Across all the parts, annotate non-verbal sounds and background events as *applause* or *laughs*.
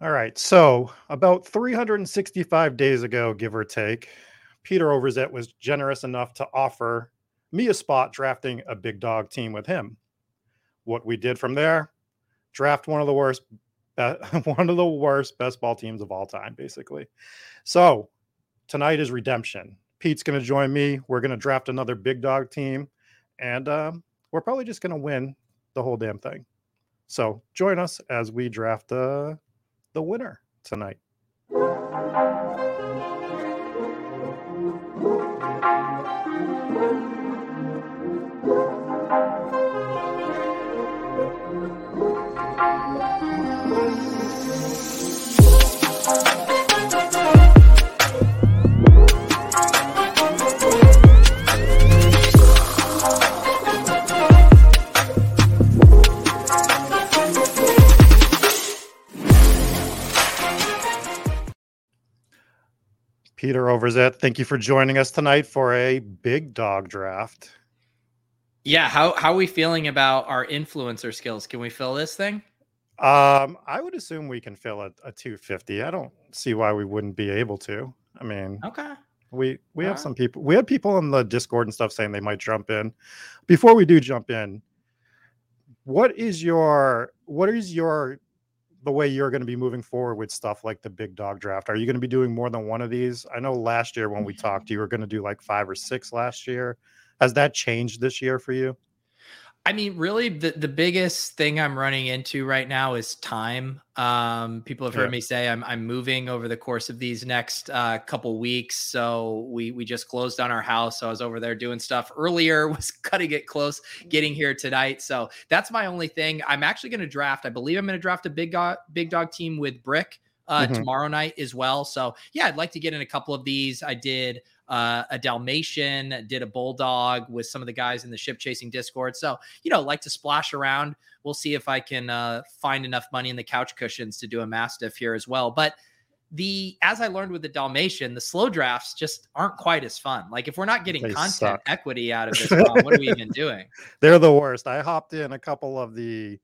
All right. So, about 365 days ago, give or take, Peter Overzet was generous enough to offer me a spot drafting a big dog team with him. What we did from there, draft one of the worst *laughs* one of the worst best ball teams of all time, basically. So tonight is redemption. Pete's going to join me. We're going to draft another big dog team, and um, we're probably just going to win the whole damn thing. So join us as we draft uh, the winner tonight. Peter Overzet, thank you for joining us tonight for a big dog draft. Yeah, how how are we feeling about our influencer skills? Can we fill this thing? Um, I would assume we can fill a, a 250. I don't see why we wouldn't be able to. I mean, okay. We we All have right. some people. We had people in the Discord and stuff saying they might jump in. Before we do jump in, what is your what is your the way you're going to be moving forward with stuff like the big dog draft? Are you going to be doing more than one of these? I know last year when we mm-hmm. talked, you were going to do like five or six last year. Has that changed this year for you? I mean, really, the, the biggest thing I'm running into right now is time. Um, people have heard yeah. me say I'm, I'm moving over the course of these next uh, couple weeks. So we we just closed on our house. So I was over there doing stuff earlier, *laughs* was cutting it close, getting here tonight. So that's my only thing. I'm actually going to draft. I believe I'm going to draft a big dog, big dog team with Brick uh, mm-hmm. tomorrow night as well. So yeah, I'd like to get in a couple of these. I did uh, a Dalmatian, did a Bulldog with some of the guys in the ship chasing Discord. So, you know, like to splash around. We'll see if I can uh, find enough money in the couch cushions to do a Mastiff here as well. But the as I learned with the Dalmatian, the slow drafts just aren't quite as fun. Like if we're not getting they content suck. equity out of this, *laughs* what are we even doing? They're the worst. I hopped in a couple of the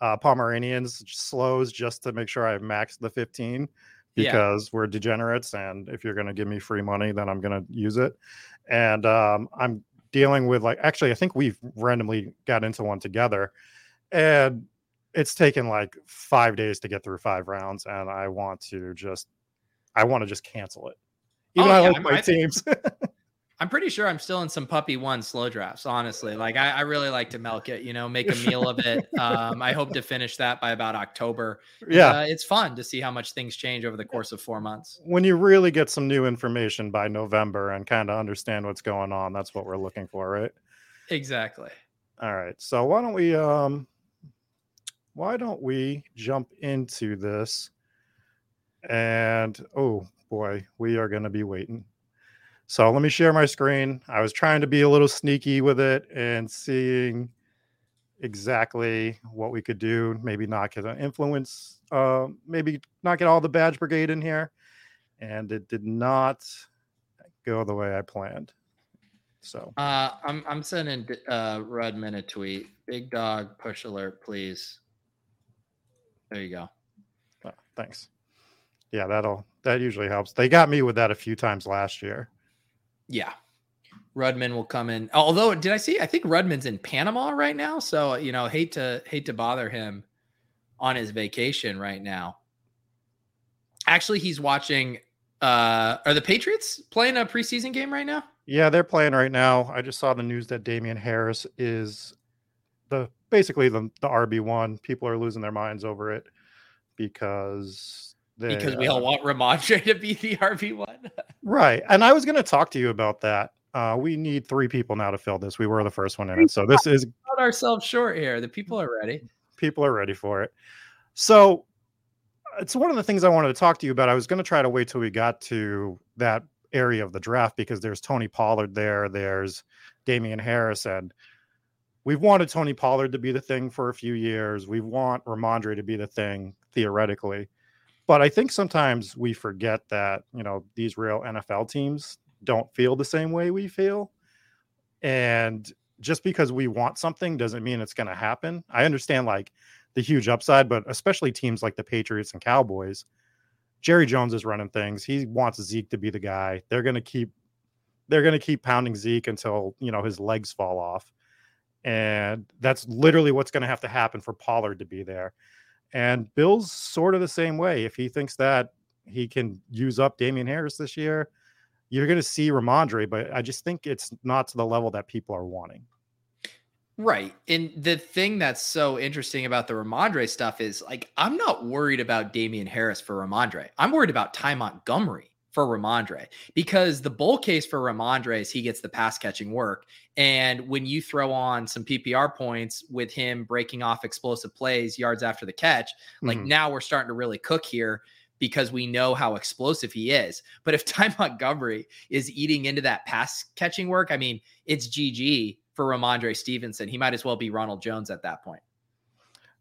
uh, Pomeranians slows just to make sure I maxed the 15 because yeah. we're degenerates and if you're going to give me free money then i'm going to use it. And um, i'm dealing with like actually i think we've randomly got into one together and it's taken like five days to get through five rounds and i want to just i want to just cancel it. Even oh, yeah, i like my I teams *laughs* I'm pretty sure I'm still in some puppy one slow drafts, honestly. Like I, I really like to milk it, you know, make a meal of it. *laughs* Um, I hope to finish that by about October. Yeah. Uh, it's fun to see how much things change over the course of four months. When you really get some new information by November and kind of understand what's going on, that's what we're looking for, right? Exactly. All right. So why don't we um why don't we jump into this? And oh boy, we are gonna be waiting. So let me share my screen. I was trying to be a little sneaky with it and seeing exactly what we could do. Maybe not get an influence, uh, maybe not get all the badge brigade in here. And it did not go the way I planned. So uh, I'm I'm sending uh, Rudman a tweet. Big dog push alert, please. There you go. Oh, thanks. Yeah, that'll that usually helps. They got me with that a few times last year. Yeah. Rudman will come in. Although, did I see? I think Rudman's in Panama right now. So, you know, hate to hate to bother him on his vacation right now. Actually, he's watching uh are the Patriots playing a preseason game right now? Yeah, they're playing right now. I just saw the news that Damien Harris is the basically the, the RB1. People are losing their minds over it because because we uh, all want Rhamondre to be the RB one. right. And I was going to talk to you about that. Uh, we need three people now to fill this. We were the first one in it. So this is cut ourselves short here. The people are ready. People are ready for it. So it's one of the things I wanted to talk to you about. I was going to try to wait till we got to that area of the draft because there's Tony Pollard there, there's Damien Harris, and we've wanted Tony Pollard to be the thing for a few years. We want Rhamondre to be the thing theoretically. But I think sometimes we forget that, you know, these real NFL teams don't feel the same way we feel. And just because we want something doesn't mean it's going to happen. I understand like the huge upside, but especially teams like the Patriots and Cowboys. Jerry Jones is running things. He wants Zeke to be the guy. They're going to keep they're going to keep pounding Zeke until, you know, his legs fall off. And that's literally what's going to have to happen for Pollard to be there. And Bill's sort of the same way. If he thinks that he can use up Damien Harris this year, you're going to see Rhamondre, but I just think it's not to the level that people are wanting. Right. And the thing that's so interesting about the Rhamondre stuff is like, I'm not worried about Damien Harris for Rhamondre. I'm worried about Ty Montgomery for Rhamondre because the bull case for Rhamondre is he gets the pass catching work. And when you throw on some PPR points with him breaking off explosive plays, yards after the catch, like mm-hmm. now we're starting to really cook here because we know how explosive he is. But if *laughs* Ty Montgomery is eating into that pass catching work, I mean, it's GG for Rhamondre Stevenson. He might as well be Ronald Jones at that point.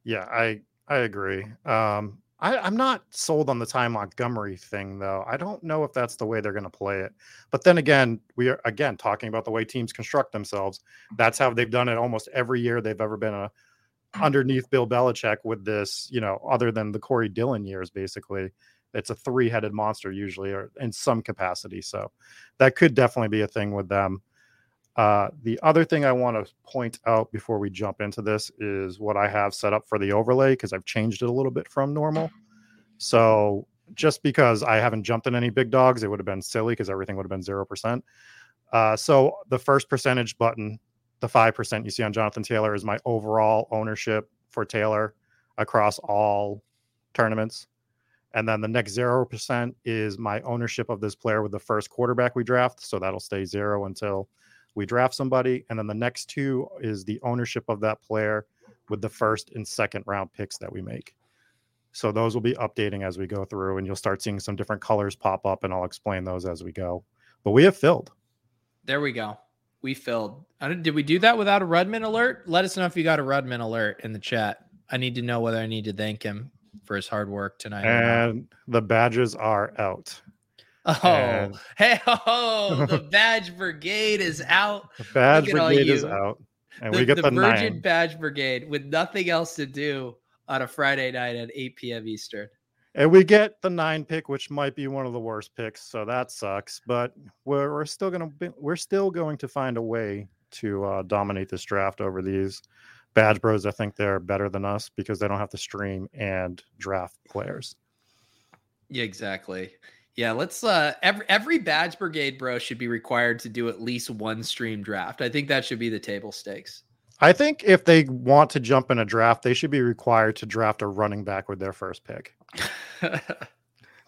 Yeah, I I agree. Um, I, I'm not sold on the Ty Montgomery thing though. I don't know if that's the way they're going to play it. But then again, we are again talking about the way teams construct themselves. That's how they've done it almost every year they've ever been a underneath Bill Belichick with this, you know, other than the Corey Dillon years, basically. It's a three headed monster usually, or in some capacity. So that could definitely be a thing with them. Uh, the other thing I want to point out before we jump into this is what I have set up for the overlay because I've changed it a little bit from normal. So just because I haven't jumped in any big dogs, it would have been silly because everything would have been 0%. Uh, so the first percentage button, the 5% you see on Jonathan Taylor, is my overall ownership for Taylor across all tournaments. And then the next 0% is my ownership of this player with the first quarterback we draft. So that'll stay zero until we draft somebody, and then the next two is the ownership of that player with the first and second round picks that we make. So those will be updating as we go through, and you'll start seeing some different colors pop up, and I'll explain those as we go. But we have filled. There we go. We filled. Did we do that without a Rudman alert? Let us know if you got a Rudman alert in the chat. I need to know whether I need to thank him for his hard work tonight. And the badges are out. Oh, and... *laughs* hey, oh, the Badge Brigade is out. The Badge Brigade is out. And the, we get the, the Virgin nine. Badge Brigade with nothing else to do on a Friday night at 8 p.m. Eastern. And we get the nine pick, which might be one of the worst picks, so that sucks. But we're, we're still gonna be, we're still going to find a way to uh, dominate this draft over these badge bros. I think they're better than us because they don't have to stream and draft players. Yeah, exactly. Yeah, let's uh every every badge brigade bro should be required to do at least one stream draft. I think that should be the table stakes. I think if they want to jump in a draft, they should be required to draft a running back with their first pick. *laughs*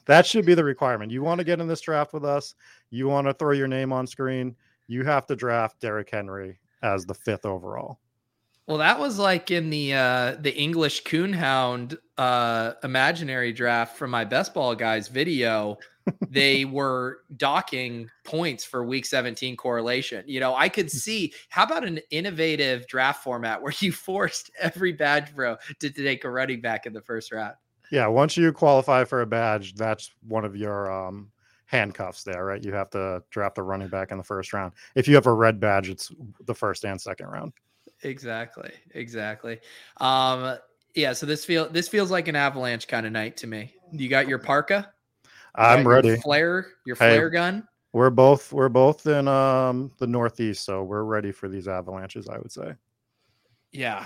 that should be the requirement. You want to get in this draft with us, you want to throw your name on screen, you have to draft Derrick Henry as the fifth overall. Well, that was like in the uh the English Coonhound uh imaginary draft from my best ball guys video *laughs* they were docking points for week 17 correlation. You know, I could mm. see how about an innovative draft format where you *laughs* forced every badge bro to, to take a running back in the first round. Yeah, once you qualify for a badge, that's one of your um, handcuffs there, right? You have to draft a running back in the first round. If you have a red badge, it's the first and second round. Exactly. Exactly. Um, yeah, so this feel this feels like an avalanche kind of night to me. You got your parka? I'm ready. Your flare, your flare hey, gun. We're both we're both in um the Northeast, so we're ready for these avalanches. I would say. Yeah,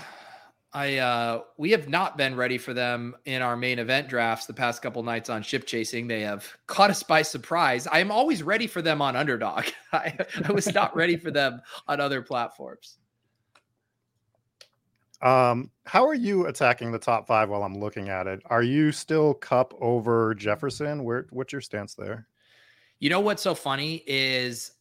I uh we have not been ready for them in our main event drafts the past couple nights on ship chasing. They have caught us by surprise. I am always ready for them on underdog. *laughs* I, I was not ready for them on other platforms. Um, how are you attacking the top five while I'm looking at it? Are you still Kupp over Jefferson? Where what's your stance there? You know what's so funny is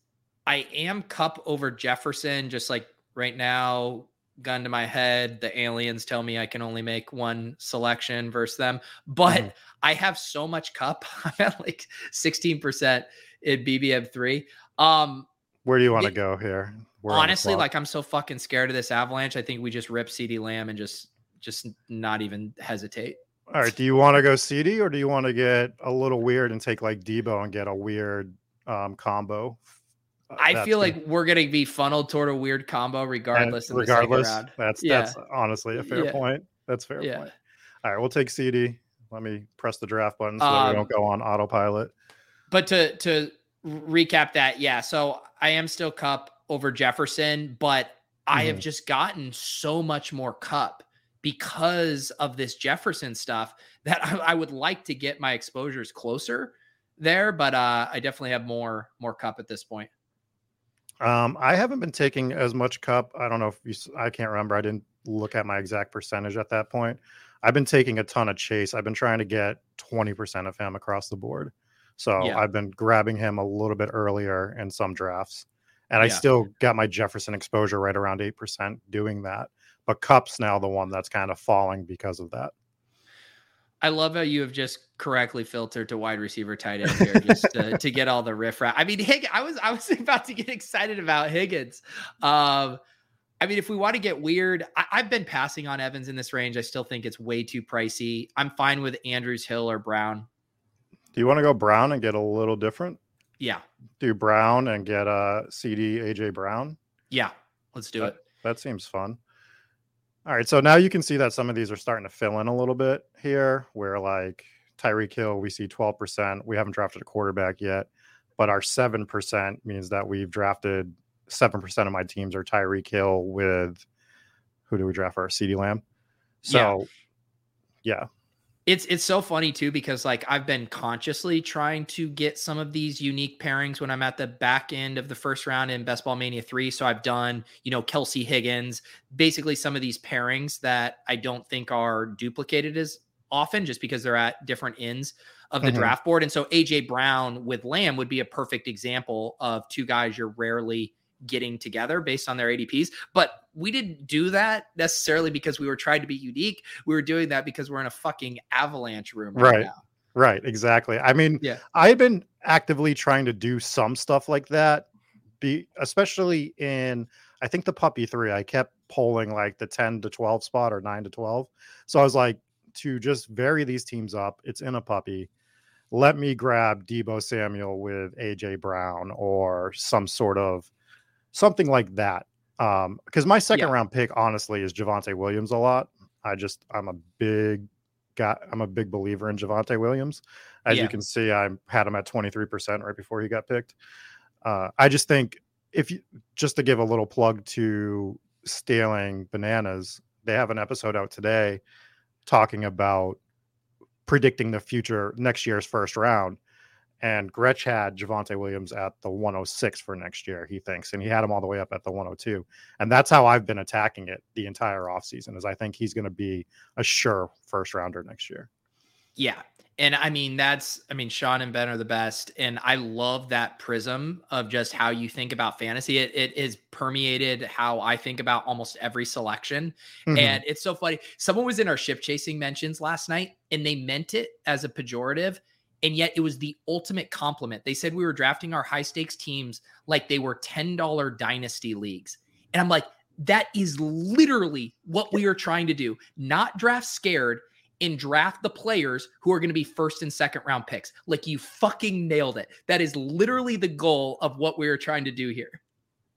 I am Kupp over Jefferson, just like right now, gun to my head. The aliens tell me I can only make one selection versus them. But mm. I have so much Kupp. *laughs* I'm at like 16% in BBM3. Um, Where do you want to go here? Honestly, like I'm so fucking scared of this avalanche. I think we just rip CeeDee Lamb and just just not even hesitate. All right. Do you want to go CeeDee or do you want to get a little weird and take like Deebo and get a weird um, combo? Uh, I feel like we're gonna be funneled toward a weird combo regardless. regardless, that's yeah. that's honestly a fair yeah. point. That's fair yeah. point. All right, we'll take CeeDee. Let me press the draft button so um, we don't go on autopilot. But to to recap that, yeah. So I am still Kupp over Jefferson, but mm-hmm. I have mm-hmm. just gotten so much more Kupp because of this Jefferson stuff that *laughs* I, I, would like to get my exposures closer there, but uh, I definitely have more more Kupp at this point. Um, I haven't been taking as much Kupp. I don't know if you, I can't remember. I didn't look at my exact percentage at that point. I've been taking a ton of Chase. I've been trying to get 20% of him across the board. So yeah. I've been grabbing him a little bit earlier in some drafts. And I still got my Jefferson exposure right around 8% doing that but Kupp's now the one that's kind of falling because of that. I love how you have just correctly filtered to wide receiver tight end here just to, to get all the riff raff. I mean, Hig- I was I was *laughs* about to get excited about Higgins. Um, I mean, if we want to get weird, I, have been passing on Evans in this range. I still think it's way too pricey. I'm fine with Andrews, Hill, or Brown. Do you want to go Brown and get a little different? Yeah. Do Brown and get a uh, CeeDee AJ Brown? Yeah, let's do that, it. That seems fun. All right, so now you can see that some of these are starting to fill in a little bit here, where like Tyreek Hill, we see 12%. We haven't drafted a quarterback yet, but our 7% means that we've drafted 7% of my teams are Tyreek Hill with who do we draft for our CeeDee Lamb? So, yeah. yeah it's it's so funny too because like I've been consciously trying to get some of these unique pairings when I'm at the back end of the first round in Best Ball Mania 3. So I've done, you know, Kelce Higgins, basically some of these pairings that I don't think are duplicated as often just because they're at different ends of the mm-hmm. draft board. And so AJ Brown with Lamb would be a perfect example of two guys you're rarely getting together based on their ADPs. But we didn't do that necessarily because we were trying to be unique. We were doing that because we're in a fucking avalanche room right, right. now. Right, exactly. I mean, yeah. I've been actively trying to do some stuff like that, be especially in I think the puppy three. I kept polling like the 10 to 12 spot or 9 to 12. So I was like, to just vary these teams up, it's in a puppy. Let me grab Deebo Samuel with AJ Brown or some sort of something like that. Um, because my second yeah. round pick, honestly, is Javonte Williams a lot. I just I'm a big guy. I'm a big believer in Javonte Williams. As yeah. you can see, I had him at 23% right before he got picked. Uh, I just think if you just to give a little plug to stealing bananas, they have an episode out today talking about predicting the future next year's first round. And Gretch had Javonte Williams at the 106 for next year, he thinks. And he had him all the way up at the 102. And that's how I've been attacking it the entire offseason, is I think he's going to be a sure first rounder next year. Yeah. And I mean, that's, I mean, Sean and Ben are the best. And I love that prism of just how you think about fantasy. It, it is permeated how I think about almost every selection. Mm-hmm. And it's so funny. Someone was in our ship chasing mentions last night and they meant it as a pejorative and yet it was the ultimate compliment. They said we were drafting our high stakes teams like they were $10 dynasty leagues. And I'm like, that is literally what we are trying to do. Not draft scared and draft the players who are going to be first and second round picks. Like you fucking nailed it. That is literally the goal of what we are trying to do here.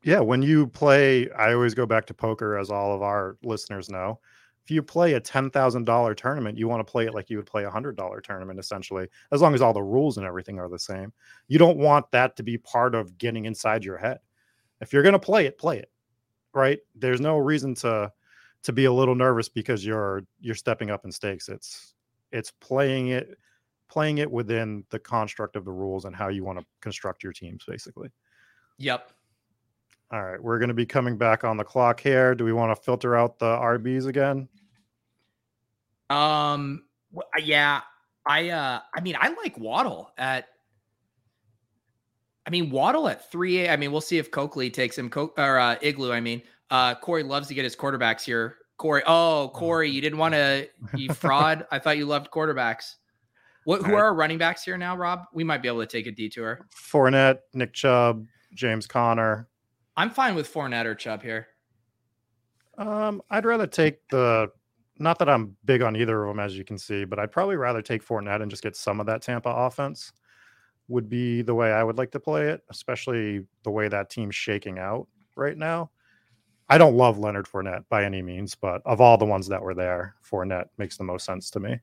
Yeah, when you play, I always go back to poker, as all of our listeners know if you play a $10,000 tournament, you want to play it like you would play a $100 tournament, essentially, as long as all the rules and everything are the same. You don't want that to be part of getting inside your head. If you're going to play it, play it, right? There's no reason to to be a little nervous because you're you're stepping up in stakes. It's it's playing it playing it within the construct of the rules and how you want to construct your teams basically. Yep. All right, we're going to be coming back on the clock here. Do we want to filter out the RBs again? Um. Yeah. I. Uh. I mean, I like Waddle at. I mean, Waddle at three. I mean, we'll see if Coakley takes him. Co- or uh, Igloo. I mean, uh, Corey loves to get his quarterbacks here. Corey. Oh, Corey, you didn't want to. You *laughs* fraud. I thought you loved quarterbacks. What? Who right. are our running backs here now, Rob? We might be able to take a detour. Fournette, Nick Chubb, James Conner. I'm fine with Fournette or Chubb here. Um, I'd rather take the not that I'm big on either of them, as you can see, but I'd probably rather take Fournette and just get some of that Tampa offense. Would be the way I would like to play it, especially the way that team's shaking out right now. I don't love Leonard Fournette by any means, but of all the ones that were there, Fournette makes the most sense to me.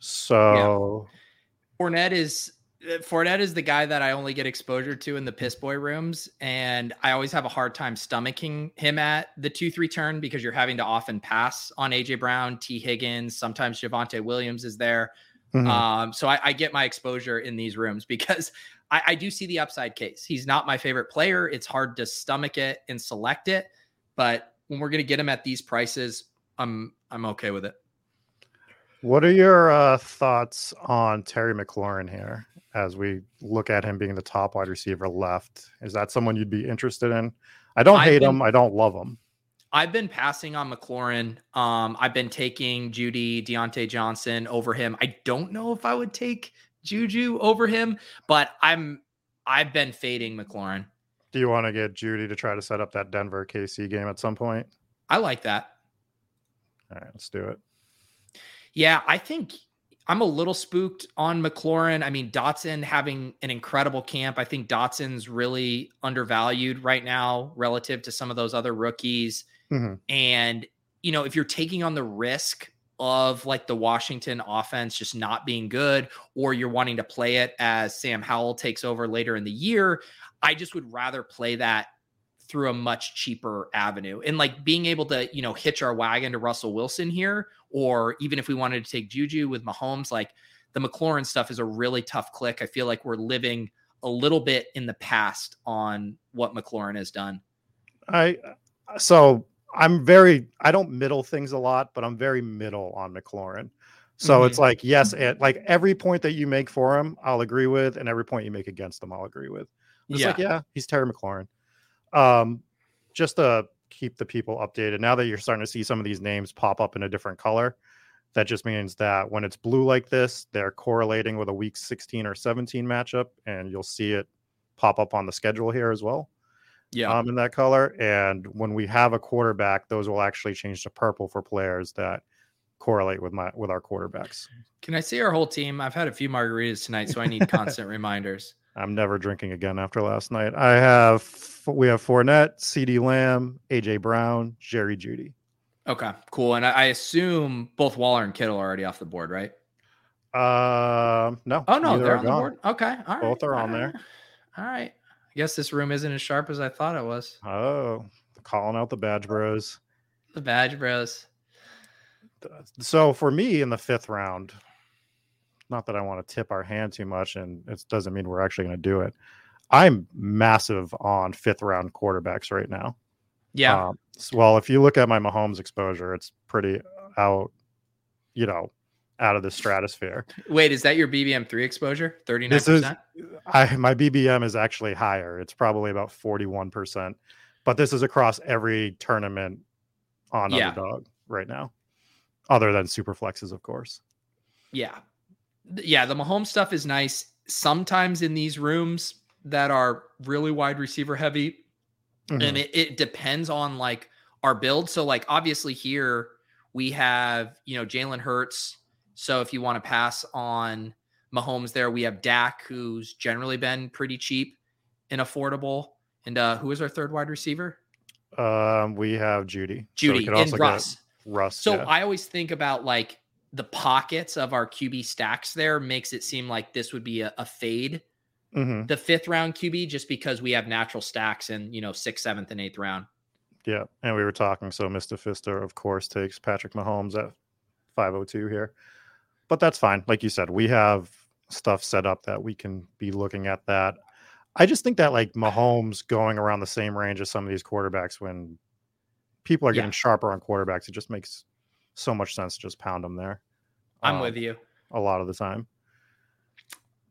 So yeah. Fournette is Fournette is the guy that I only get exposure to in the piss boy rooms, and I always have a hard time stomaching him at the two three turn because you're having to often pass on AJ Brown, T Higgins, sometimes Javonte Williams is there. Mm-hmm. Um, so I, I, get my exposure in these rooms *laughs* because I, I do see the upside case. He's not my favorite player. It's hard to stomach it and select it, but when we're going to get him at these prices, I'm I'm okay with it. What are your uh, thoughts on Terry McLaurin here? as we look at him being the top wide receiver left. Is that someone you'd be interested in? I don't I've hate been, him. I don't love him. I've been passing on McLaurin. Um, I've been taking Jeudy, Diontae Johnson over him. I don't know if I would take Juju over him, but I'm I've been fading McLaurin. Do you want to get Jeudy to try to set up that Denver KC game at some point? I like that. All right, let's do it. Yeah, I think I'm a little spooked on McLaurin. I mean, Dotson having an incredible camp. I think Dotson's really undervalued right now relative to some of those other rookies. Mm-hmm. And, you know, if you're taking on the risk of like the Washington offense just not being good, or you're wanting to play it as Sam Howell takes over later in the year, I just would rather play that through a much cheaper avenue. And like being able to, you know, hitch our wagon to Russell Wilson here, or even if we wanted to take Juju with Mahomes, like the McLaurin stuff is a really tough click. I feel like we're living a little bit in the past on what McLaurin has done. I so I'm very I don't middle things a lot, but I'm very middle on McLaurin. So mm-hmm. it's like yes, it, like every point that you make for him, I'll agree with, and every point you make against him, I'll agree with. It's yeah. like yeah, he's Terry McLaurin. Um, just to keep the people updated, now that you're starting to see some of these names pop up in a different color, that just means that when it's blue like this, they're correlating with a week 16 or 17 matchup, and you'll see it pop up on the schedule here as well. Yeah. Um, in that color. And when we have a quarterback, those will actually change to purple for players that correlate with my with our quarterbacks. Can I see our whole team? I've had a few margaritas tonight, so I need *laughs* constant reminders. I'm never drinking again after last night. I have we have Fournette, CeeDee Lamb, AJ Brown, Jerry Jeudy. Okay, cool. And I assume both Waller and Kittle are already off the board, right? Uh, no. Oh no, they're on gone. the board. Okay, all right. Both are on there. All right. I guess this room isn't as sharp as I thought it was. Oh, calling out the badge bros. The badge bros. So for me in the fifth round, not that I want to tip our hand too much, and it doesn't mean we're actually going to do it. I'm massive on fifth round quarterbacks right now. Yeah. Um, well, if you look at my Mahomes exposure, it's pretty out, you know, out of the stratosphere. Wait, is that your BBM three exposure? Thirty nine percent. I my BBM is actually higher. It's probably about forty one percent, but this is across every tournament on yeah. underdog right now, other than super flexes, of course. Yeah, yeah, the Mahomes stuff is nice. Sometimes in these rooms that are really wide receiver heavy, mm-hmm. and it, it depends on like our build. So, like, obviously, here we have, you know, Jalen Hurts. So, if you want to pass on Mahomes there, we have Dak, who's generally been pretty cheap and affordable. And uh, who is our third wide receiver? Um, we have Judy. Jeudy so and Russ. Russ. So yeah. I always think about like the pockets of our QB stacks there makes it seem like this would be a, a fade. Mm-hmm. The fifth round QB, just because we have natural stacks in, you know, sixth, seventh, and eighth round. Yeah. And we were talking. So Mr. Fister, of course, takes Patrick Mahomes at 502 here. But that's fine. Like you said, we have stuff set up that we can be looking at that. I just think that like Mahomes going around the same range as some of these quarterbacks when people are getting yeah. sharper on quarterbacks, it just makes so much sense to just pound them there. I'm um, with you. A lot of the time.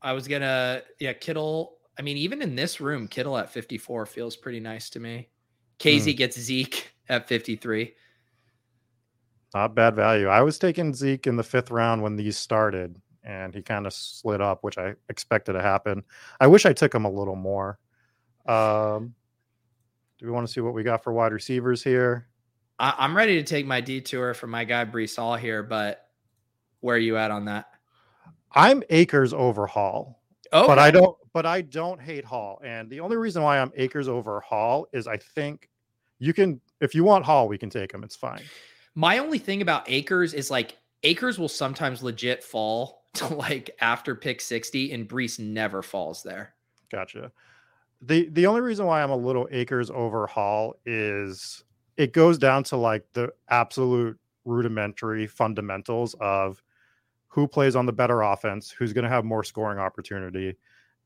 I was gonna, yeah, Kittle. I mean, even in this room, Kittle at 54 feels pretty nice to me. Casey mm. gets Zeke at 53. Not bad value. I was taking Zeke in the fifth round when these started, and he kind of slid up, which I expected to happen. I wish I took him a little more. Um, do we want to see what we got for wide receivers here? I, am ready to take my detour from my guy Breece Hall here, but where are you at on that? I'm Akers over Hall. Okay. But I don't. But I don't hate Hall, and the only reason why I'm Akers over Hall is I think you can. If you want Hall, we can take him. It's fine. My only thing about Akers is like Akers will sometimes legit fall *laughs* to like after pick 60, and Breece never falls there. Gotcha. The the only reason why I'm a little Akers over Hall is it goes down to like the absolute rudimentary fundamentals of who plays on the better offense, who's going to have more scoring opportunity,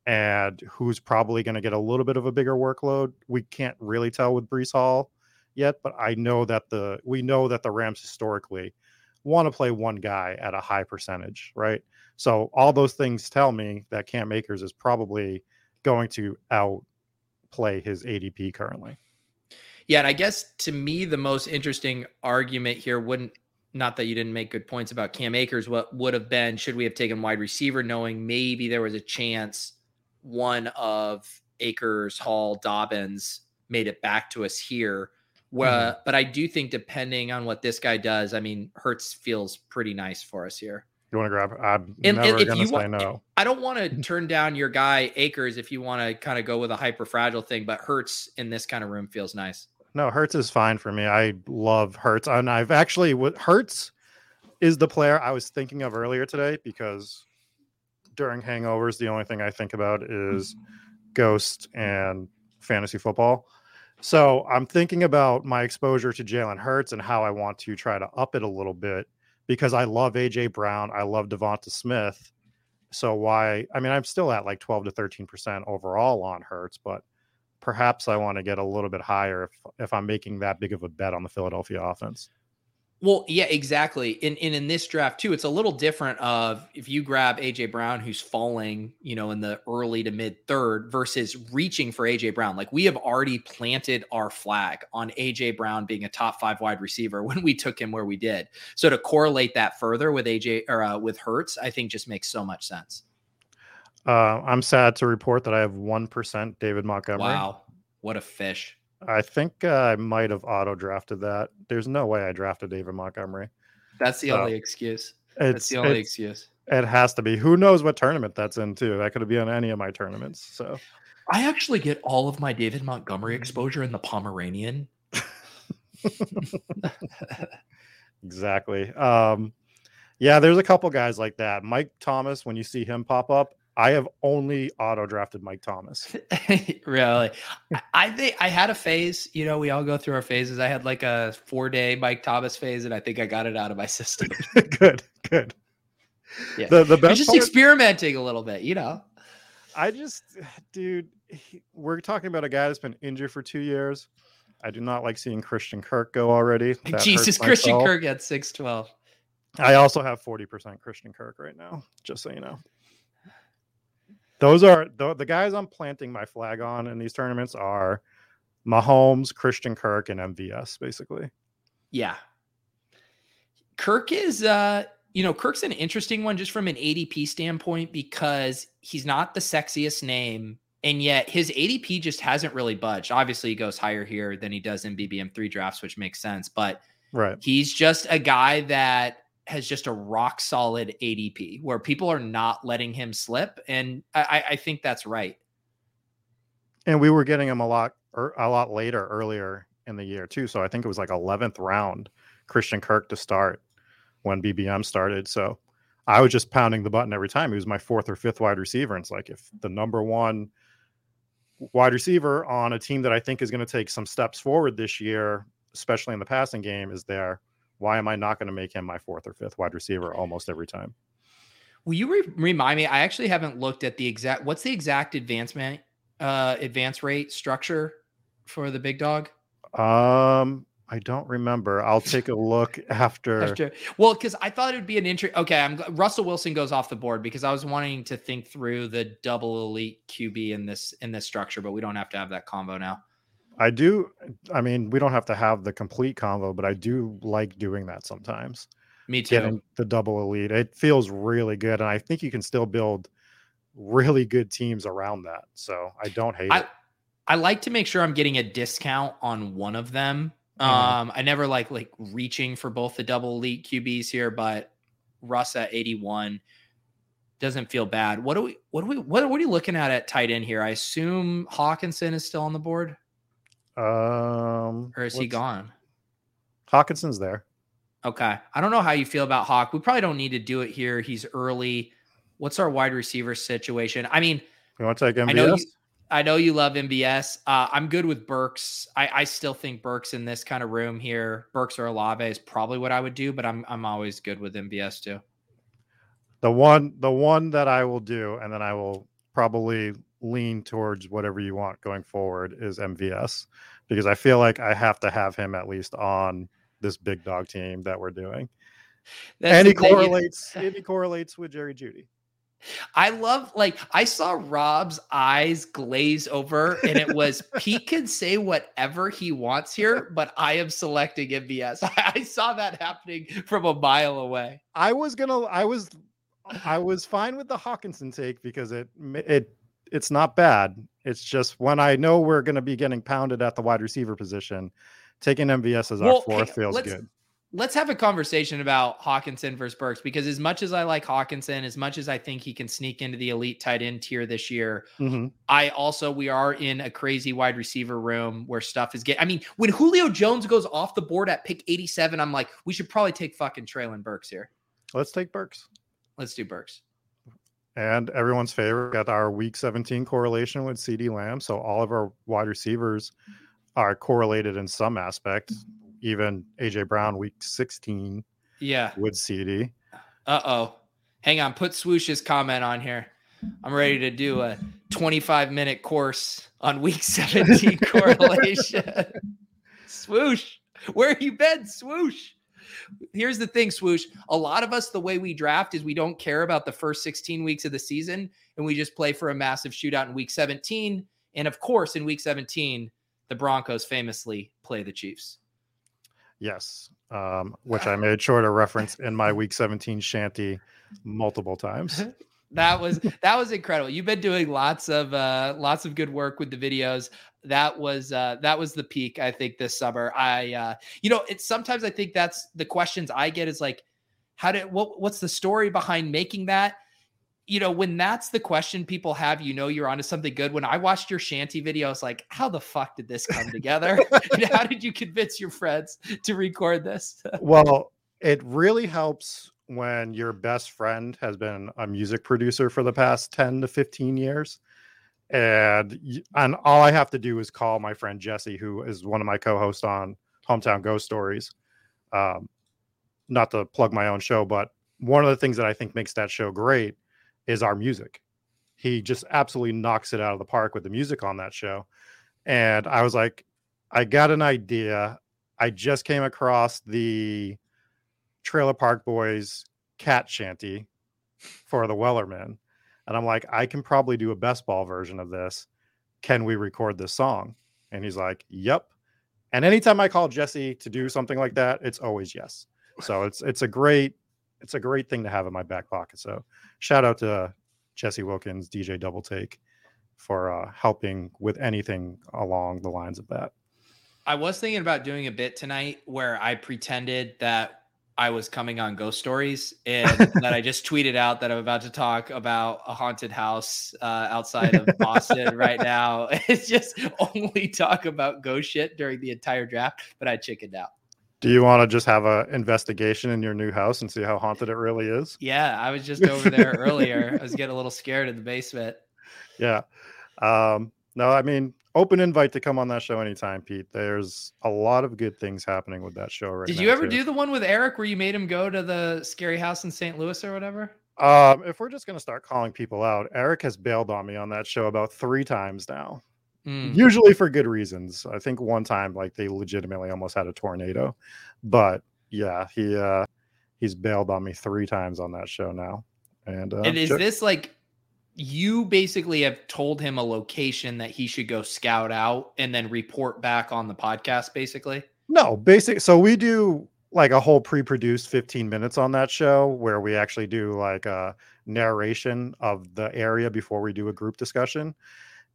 and who's probably going to get a little bit of a bigger workload. We can't really tell with Breece Hall yet, but I know that the we know that the Rams historically want to play one guy at a high percentage, right? So all those things tell me that Cam Akers is probably going to outplay his ADP currently. Yeah, and I guess to me the most interesting argument here wouldn't not that you didn't make good points about Cam Akers, what would have been should we have taken wide receiver, knowing maybe there was a chance one of Akers, Hall, Dobbins made it back to us here. Well, mm-hmm. but I do think depending on what this guy does, I mean, Hurts feels pretty nice for us here. You want to grab? I'm and, never gonna say want, no. I don't want to turn down your guy Akers if you want to kind of go with a hyper fragile thing, but Hurts in this kind of room feels nice. No, Hurts is fine for me. I love Hurts, and I've actually Hurts is the player I was thinking of earlier today because during hangovers, the only thing I think about is Ghost and fantasy football. So I'm thinking about my exposure to Jalen Hurts and how I want to try to up it a little bit because I love AJ Brown, I love Devonta Smith. So why? I mean, I'm still at like 12 to 13 percent overall on Hurts, but perhaps I want to get a little bit higher if if I'm making that big of a bet on the Philadelphia offense. Well, yeah, exactly. And, in in this draft too, it's a little different of if you grab AJ Brown who's falling, you know, in the early to mid third versus reaching for AJ Brown. Like we have already planted our flag on AJ Brown being a top 5 wide receiver *laughs* when we took him where we did. So to correlate that further with AJ or uh, with Hurts, I think just makes so much sense. Uh, I'm sad to report that I have 1% David Montgomery. Wow. What a fish. I think uh, I might have auto drafted that. There's no way I drafted David Montgomery. That's the only excuse. That's the only excuse. It has to be. Who knows what tournament that's in too? That could be on any of my tournaments. So I actually get all of my David Montgomery exposure in the Pomeranian. *laughs* exactly. Um, yeah, there's a couple guys like that. Mike Thomas, when you see him pop up, I have only auto drafted Mike Thomas. *laughs* really? I think I had a phase. You know, we all go through our phases. I had like a four day Mike Thomas phase, and I think I got it out of my *laughs* system. *laughs* good, good. Yeah. The the best just part, experimenting a little bit, you know. I just, *sighs* dude, he, we're talking about a guy that's been injured for two years. I do not like seeing Christian Kirk go already. That Jesus, Christian Kirk at six twelve. I also have forty percent Christian Kirk right now. Just so you know. Those are the, the guys I'm planting my flag on in these tournaments are Mahomes, Christian Kirk, and MVS, basically. Yeah. Kirk is uh you know, Kirk's an interesting one just from an ADP standpoint because he's not the sexiest name, and yet his ADP just hasn't really budged. Obviously, he goes higher here than he does in BBM three drafts, which makes sense. But right, he's just a guy that has just a rock solid ADP where people are not letting him slip, and I, I think that's right. And we were getting him a lot er, a lot later earlier in the year too. So I think it was like 11th round Christian Kirk to start when BBM started. So I was just pounding the button every time. He was my fourth or fifth wide receiver. And it's like if the number one wide receiver on a team that I think is going to take some steps forward this year, especially in the passing game, is there why am I not going to make him my fourth or fifth wide receiver almost every time? Will you re- remind me? I actually haven't looked at the exact. What's the exact advancement uh advance rate structure for the big dog? Um, I don't remember. I'll *laughs* take a look after. after well, because I thought it would be an interest. Okay, I'm Russell Wilson goes off the board because I was wanting to think through the double elite QB in this in this structure, but we don't have to have that combo now. I do. I mean, we don't have to have the complete convo, but I do like doing that sometimes. Me too. Getting the double elite, it feels really good, and I think you can still build really good teams around that. So I don't hate I, it. I like to make sure I'm getting a discount on one of them. Mm-hmm. Um, I never like like reaching for both the double elite QBs here, but Russ at 81 doesn't feel bad. What do we what do we what, what are you looking at at tight end here? I assume Hockenson is still on the board. Um, or is he gone? Hockenson's there. Okay. I don't know how you feel about Hawk. We probably don't need to do it here. He's early. What's our wide receiver situation? I mean, you want to take MVS? I know you, I know you love MVS. Uh, I'm good with Burks. I, I still think Burks in this kind of room here, Burks or Olave is probably what I would do, but I'm I'm always good with MVS too. The one the one that I will do, and then I will probably lean towards whatever you want going forward is MVS because I feel like I have to have him at least on this big dog team that we're doing. That's and he correlates and he correlates with Jerry Jeudy. I love like I saw Rob's eyes glaze over, and it was he *laughs* can say whatever he wants here, but I am selecting MVS. *laughs* I saw that happening from a mile away. I was gonna, I was, I was fine with the Hockenson take because it it it's not bad. It's just when I know we're gonna be getting pounded at the wide receiver position, taking MVS as well, our fourth feels good let's have a conversation about Hockenson versus Burks because as much as I like Hockenson, as much as I think he can sneak into the elite tight end tier this year, mm-hmm. I also we are in a crazy wide receiver room where stuff is getting. I mean, when Julio Jones goes off the board at pick 87, I'm like, we should probably take fucking Treylon Burks here. Let's take Burks. Let's do Burks. And everyone's favorite got our week 17 correlation with CeeDee Lamb. So all of our wide receivers are correlated in some aspect even AJ Brown week 16. Yeah. With CeeDee. Uh oh. Hang on. Put Swoosh's comment on here. I'm ready to do a 25 minute course on week 17 *laughs* correlation. Swoosh. Where you been, Swoosh? Here's the thing, Swoosh. A lot of us, the way we draft is we don't care about the first 16 weeks of the season and we just play for a massive shootout in week 17. And of course, in week 17, the Broncos famously play the Chiefs. Yes, um, which I made sure to reference in my Week 17 shanty multiple times. *laughs* that was that was incredible. You've been doing lots of uh, lots of good work with the videos. That was uh, that was the peak, I think, this summer. I uh, you know, it's sometimes I think that's the questions I get is like, how did what what's the story behind making that? you know, when that's the question people have, you know, you're onto something good. When I watched your shanty video, I was like, how the fuck did this come together? *laughs* *laughs* how did you convince your friends to record this? *laughs* well, it really helps when your best friend has been a music producer for the past 10 to 15 years. And and all I have to do is call my friend Jesse, who is one of my co-hosts on Hometown Ghost Stories. Um, not to plug my own show, but one of the things that I think makes that show great is our music. He just absolutely knocks it out of the park with the music on that show. And I was like, I got an idea. I just came across the Trailer Park Boys cat shanty for the Wellerman. And I'm like, I can probably do a best ball version of this. Can we record this song? And he's like, Yep. And anytime I call Jesse to do something like that, it's always yes. So it's it's a great it's a great thing to have in my back pocket. So shout out to Jesse Wilkins, DJ Double Take, for uh, helping with anything along the lines of that. I was thinking about doing a bit tonight where I pretended that I was coming on ghost stories and *laughs* that I just tweeted out that I'm about to talk about a haunted house uh, outside of Boston right now. *laughs* It's just only talk about ghost shit during the entire draft, but I chickened out. Do you want to just have an investigation in your new house and see how haunted it really is? Yeah, I was just over there earlier. I was getting a little scared in the basement. *laughs* Yeah. Um, no, I mean, open invite to come on that show anytime, Pete. There's a lot of good things happening with that show right now. Did you ever too. do the one with Eric where you made him go to the scary house in St. Louis or whatever? Um, if we're just going to start calling people out, Eric has bailed on me on that show about three times now. Mm. Usually for good reasons. I think one time like they legitimately almost had a tornado. But yeah, he uh he's bailed on me three times on that show now. And, uh, and is this like you basically have told him a location that he should go scout out and then report back on the podcast basically? No, basic so we do like a whole pre-produced 15 minutes on that show where we actually do like a narration of the area before we do a group discussion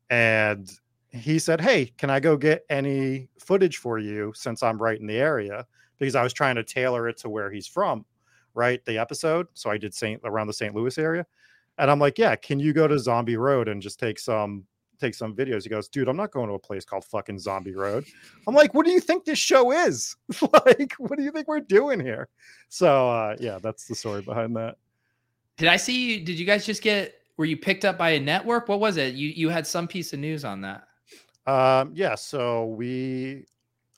and he said, Hey, can I go get any footage for you since I'm right in the area? Because I was trying to tailor it to where he's from, right? The episode. So I did St. around the St. Louis area. And I'm like, yeah, can you go to Zombie Road and just take some take some videos? He goes, dude, I'm not going to a place called fucking Zombie Road. I'm like, what do you think this show is? *laughs* like, what do you think we're doing here? So uh yeah, that's the story behind that. Did I see you? Did you guys just get were you picked up by a network? What was it? You you had some piece of news on that. Um, yeah, so we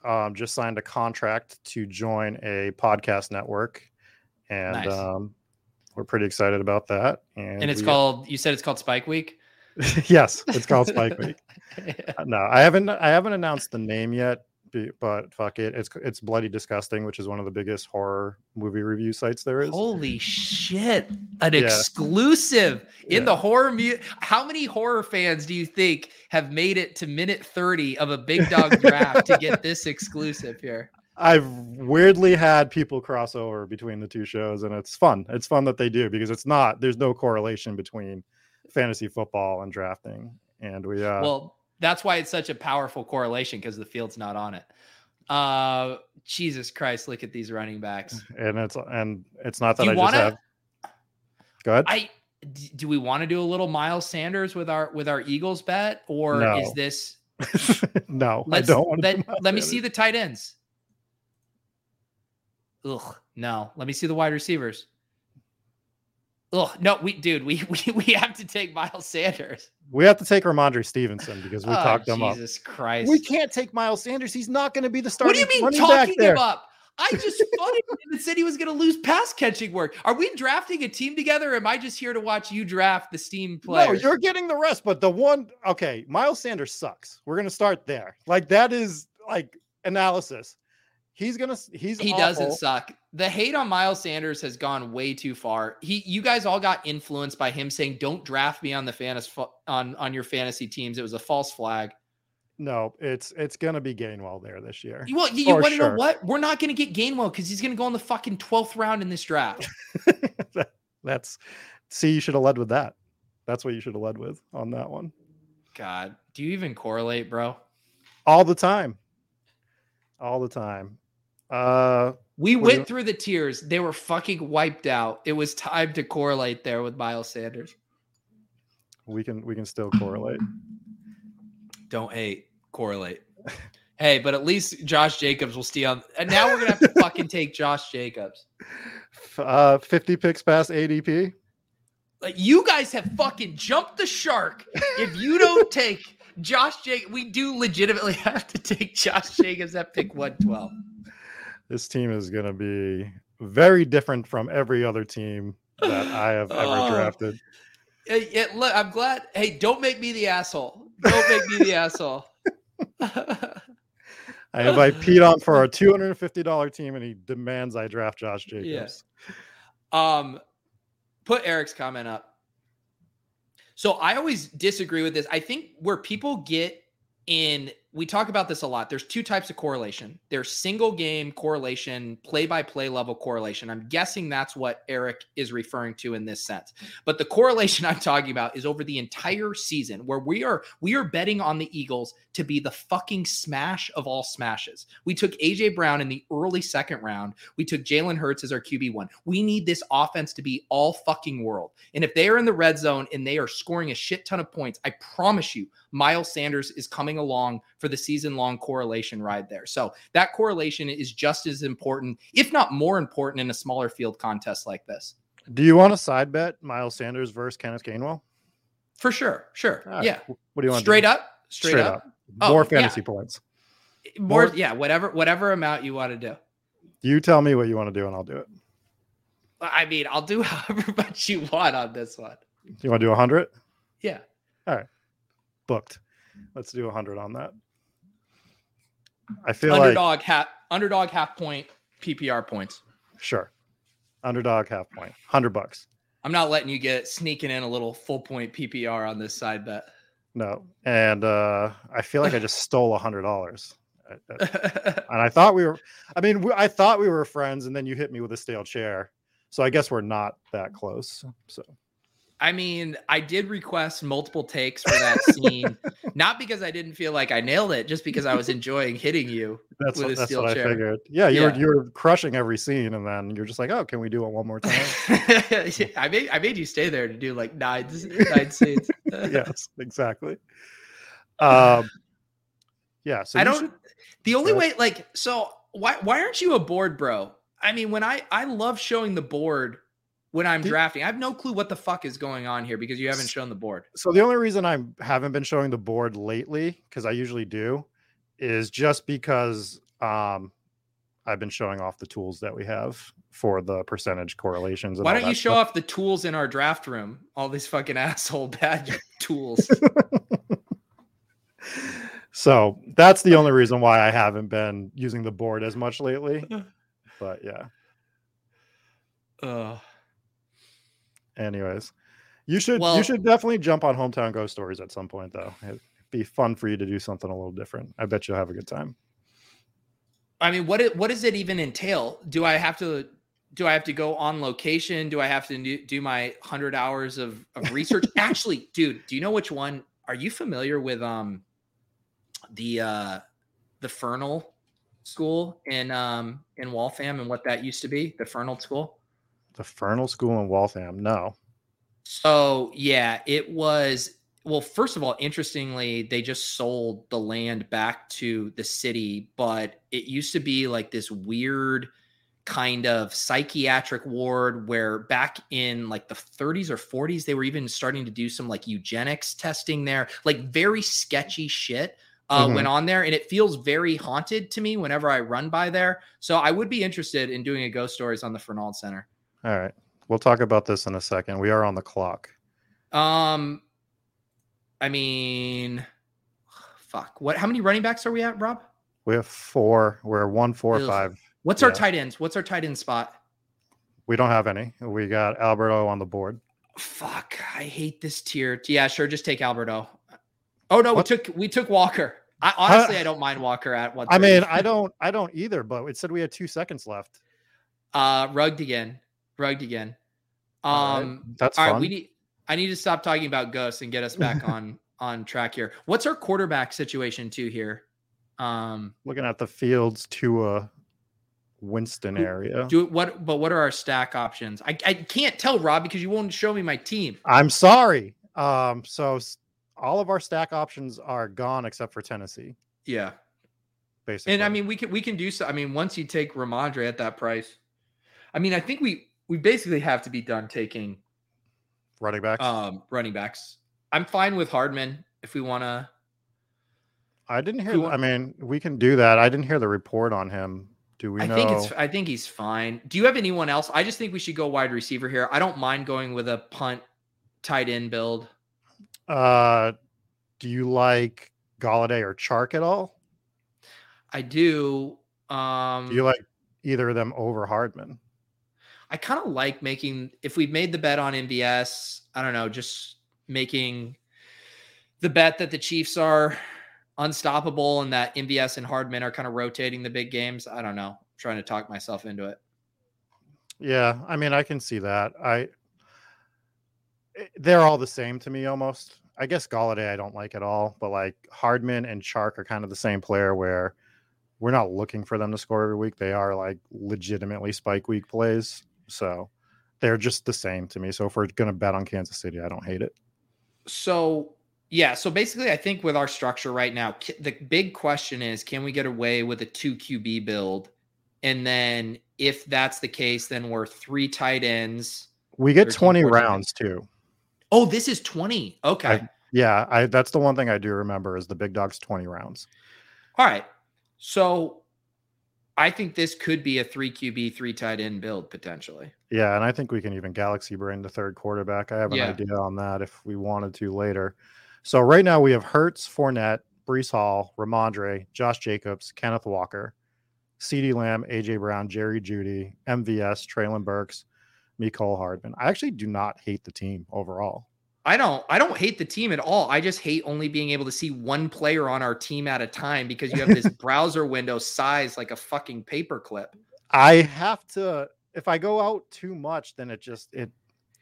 um, just signed a contract to join a podcast network, and nice. um, we're pretty excited about that. And, and it's we, called. You said it's called Spike Week. *laughs* yes, it's called Spike Week. *laughs* yeah. Uh, no, I haven't. I haven't announced the name yet but fuck it, it's it's bloody disgusting, which is one of the biggest horror movie review sites there is. Holy shit! An yeah. exclusive in yeah. the horror. Mu- How many horror fans do you think have made it to minute thirty of a big dog draft to get *laughs* this exclusive here? I've weirdly had people cross over between the two shows, and it's fun. It's fun that they do because it's not. There's no correlation between fantasy football and drafting, and we. Uh, well, that's why it's such a powerful correlation because the field's not on it. Uh, Jesus Christ, look at these running backs. And it's and it's not that I wanna, just have. Go ahead. I do we want to do a little Miles Sanders with our with our Eagles bet, or no. is this? *laughs* no, Let's, I don't. let, let me see the tight ends. Ugh, no. Let me see the wide receivers. Oh no, we dude, we, *laughs* we we have to take Miles Sanders. We have to take Rhamondre Stevenson because we oh, talked him Jesus up. Jesus Christ. We can't take Miles Sanders. He's not going to be the starter. What do you mean talking him up? I just *laughs* funded him and said he was going to lose pass catching work. Are we drafting a team together? Or am I just here to watch you draft the steam players? No, you're getting the rest. But the one, okay, Miles Sanders sucks. We're going to start there. Like that is like analysis. He's gonna. He's he awful. doesn't suck. The hate on Miles Sanders has gone way too far. He, you guys all got influenced by him saying, "Don't draft me on the fantasy on on your fantasy teams." It was a false flag. No, it's it's gonna be Gainwell there this year. Well, you, you want to sure. know what? We're not gonna get Gainwell because he's gonna go in the fucking twelfth round in this draft. *laughs* that, that's see, you should have led with that. That's what you should have led with on that one. God, do you even correlate, bro? All the time. All the time. Uh, we went you... through the tiers. They were fucking wiped out. It was time to correlate there with Miles Sanders. We can we can still correlate. Don't hate, correlate. *laughs* hey, but at least Josh Jacobs will steal. on. And now we're gonna have to *laughs* fucking take Josh Jacobs. Uh, fifty picks past ADP. Like you guys have fucking jumped the shark. If you don't take Josh Jacobs, we do legitimately *laughs* have to take Josh Jacobs at pick one twelve this team is going to be very different from every other team that I have *laughs* ever oh. drafted. It, it, look, I'm glad. Hey, don't make me the asshole. Don't make me the asshole. *laughs* I invite Pete on for our *laughs* $250 team, and he demands I draft Josh Jacobs. Yeah. Um, put Eric's comment up. So I always disagree with this. I think where people get in we talk about this a lot. There's two types of correlation. There's single game correlation, play by play level correlation. I'm guessing that's what Eric is referring to in this sense. But the correlation *laughs* I'm talking about is over the entire season where we are we are betting on the Eagles to be the fucking smash of all smashes. We took AJ Brown in the early second round. We took Jalen Hurts as our QB1. We need this offense to be all fucking world. And if they are in the red zone and they are scoring a shit ton of points, I promise you Miles Sanders is coming along for the season long correlation ride there. So that correlation is just as important, if not more important, in a smaller field contest like this. Do you want a side bet Miles Sanders versus Kenneth Gainwell? For sure. Sure. Right. Yeah. What do you want? Straight up? Straight, Straight up. up. Oh, more oh, fantasy yeah. points. More, More, yeah, whatever, whatever amount you want to do. You tell me what you want to do and I'll do it. I mean, I'll do *laughs* however much you want on this one. You want to do a hundred? Yeah. All right. Booked. Let's do a hundred on that. I feel underdog like half underdog half point PPR points. Sure. Underdog half. Hundred bucks. I'm not letting you get sneaking in a little full point PPR on this side bet. No. And uh I feel like I just *laughs* stole a hundred dollars. *laughs* and I thought we were I mean I thought we were friends and then you hit me with a stale chair. So I guess we're not that close. So I mean, I did request multiple takes for that scene *laughs* Not because I didn't feel like I nailed it, just because I was *laughs* enjoying hitting you. That's what, that's what I figured. Yeah, you yeah. were you were crushing every scene, and then you're just like, oh, can we do it one more time? *laughs* I made I made you stay there to do like nine *laughs* nine scenes. yes, exactly. Um, yeah. So I don't. Should, the only way, like, so why why aren't you a board bro? I mean, when I I love showing the board when I'm drafting. I have no clue what the fuck is going on here because you haven't shown the board. So the only reason I haven't been showing the board lately, because I usually do, is just because um, I've been showing off the tools that we have for the percentage correlations. Why don't you show stuff. off the tools in our draft room? All these fucking *laughs* asshole bad tools. *laughs* so that's the only reason why I haven't been using the board as much lately. *laughs* But yeah. Uh anyways you should well, you should definitely jump on hometown ghost stories at some point though. It'd be fun for you to do something a little different. I bet you'll have a good time. I mean what it, what does it even entail? Do i have to do i have to go on location? Do i have to do my 100 hours of, of research? *laughs* Actually dude do you know which one? Are you familiar with um the uh the fernald school in um in waltham and what that used to be? The fernald school the Fernald School in Waltham. No. So yeah, it was. Well, first of all, interestingly, they just sold the land back to the city, but it used to be like this weird kind of psychiatric ward where back in like the 30s or 40s they were even starting to do some like eugenics testing there like very sketchy shit uh, mm-hmm. went on there and it feels very haunted to me whenever i run by there so i would be interested in doing a ghost stories on the fernald center all right. We'll talk about this in a second. We are on the clock. Um, I mean, fuck. What? How many running backs are we at, Rob? We have four. We're one, four, Ugh. five. What's yeah. our tight ends? What's our tight end spot? We don't have any. We got Alberto on the board. Fuck. I hate this tier. Yeah, sure. Just take Alberto. Oh no, what? we took we took Walker. I honestly I don't mind Walker at what I mean, I *laughs* don't I don't either, but it said we had two seconds left. Uh rugged again rugged again. Um, right. That's all fun. right. We need. I need to stop talking about ghosts and get us back *laughs* on on track here. What's our quarterback situation too here? Um, looking at the fields to a Winston area. Do what? But what are our stack options? I I can't tell Rob because you won't show me my team. I'm sorry. Um, so all of our stack options are gone except for Tennessee. Yeah. Basically. And I mean, we can we can do so. I mean, once you take Rhamondre at that price, I mean, I think we we basically have to be done taking running backs. Um, running backs. I'm fine with Hardman if we want to. I didn't hear. Want, I mean, we can do that. I didn't hear the report on him. Do we I know? think it's. I think he's fine. Do you have anyone else? I just think we should go wide receiver here. I don't mind going with a punt, tight end build. Uh, do you like Golladay or Chark at all? I do. Um, do you like either of them over Hardman? I kind of like making if we made the bet on MVS, I don't know, just making the bet that the Chiefs are unstoppable and that MVS and Hardman are kind of rotating the big games. I don't know. I'm trying to talk myself into it. Yeah, I mean, I can see that. I eh, they're all the same to me almost. I guess Golladay I don't like at all, but like Hardman and Chark are kind of the same player where we're not looking for them to score every week. They are like legitimately spike week plays. So they're just the same to me. So if we're going to bet on Kansas City, I don't hate it. So yeah, so basically, I think with our structure right now, the big question is can we get away with a two QB build? And then if that's the case, then we're three tight ends. We get 20 rounds too. Oh, this is 20. Okay. I, yeah, I that's the one thing I do remember is the big dogs 20 rounds. All right. So I think this could be a three QB, three tight end build potentially. Yeah, and I think we can even galaxy brain the third quarterback. I have an yeah. idea on that if we wanted to later. So right now we have Hurts, Fournette, Breece Hall, Rhamondre, Josh Jacobs, Kenneth Walker, CeeDee Lamb, AJ Brown, Jerry Jeudy, MVS, Treylon Burks, Mecole Hardman. I actually do not hate the team overall. I don't I don't hate the team at all. I just hate only being able to see one player on our team at a time because you have this *laughs* browser window size like a fucking paperclip. I have to if I go out too much, then it just it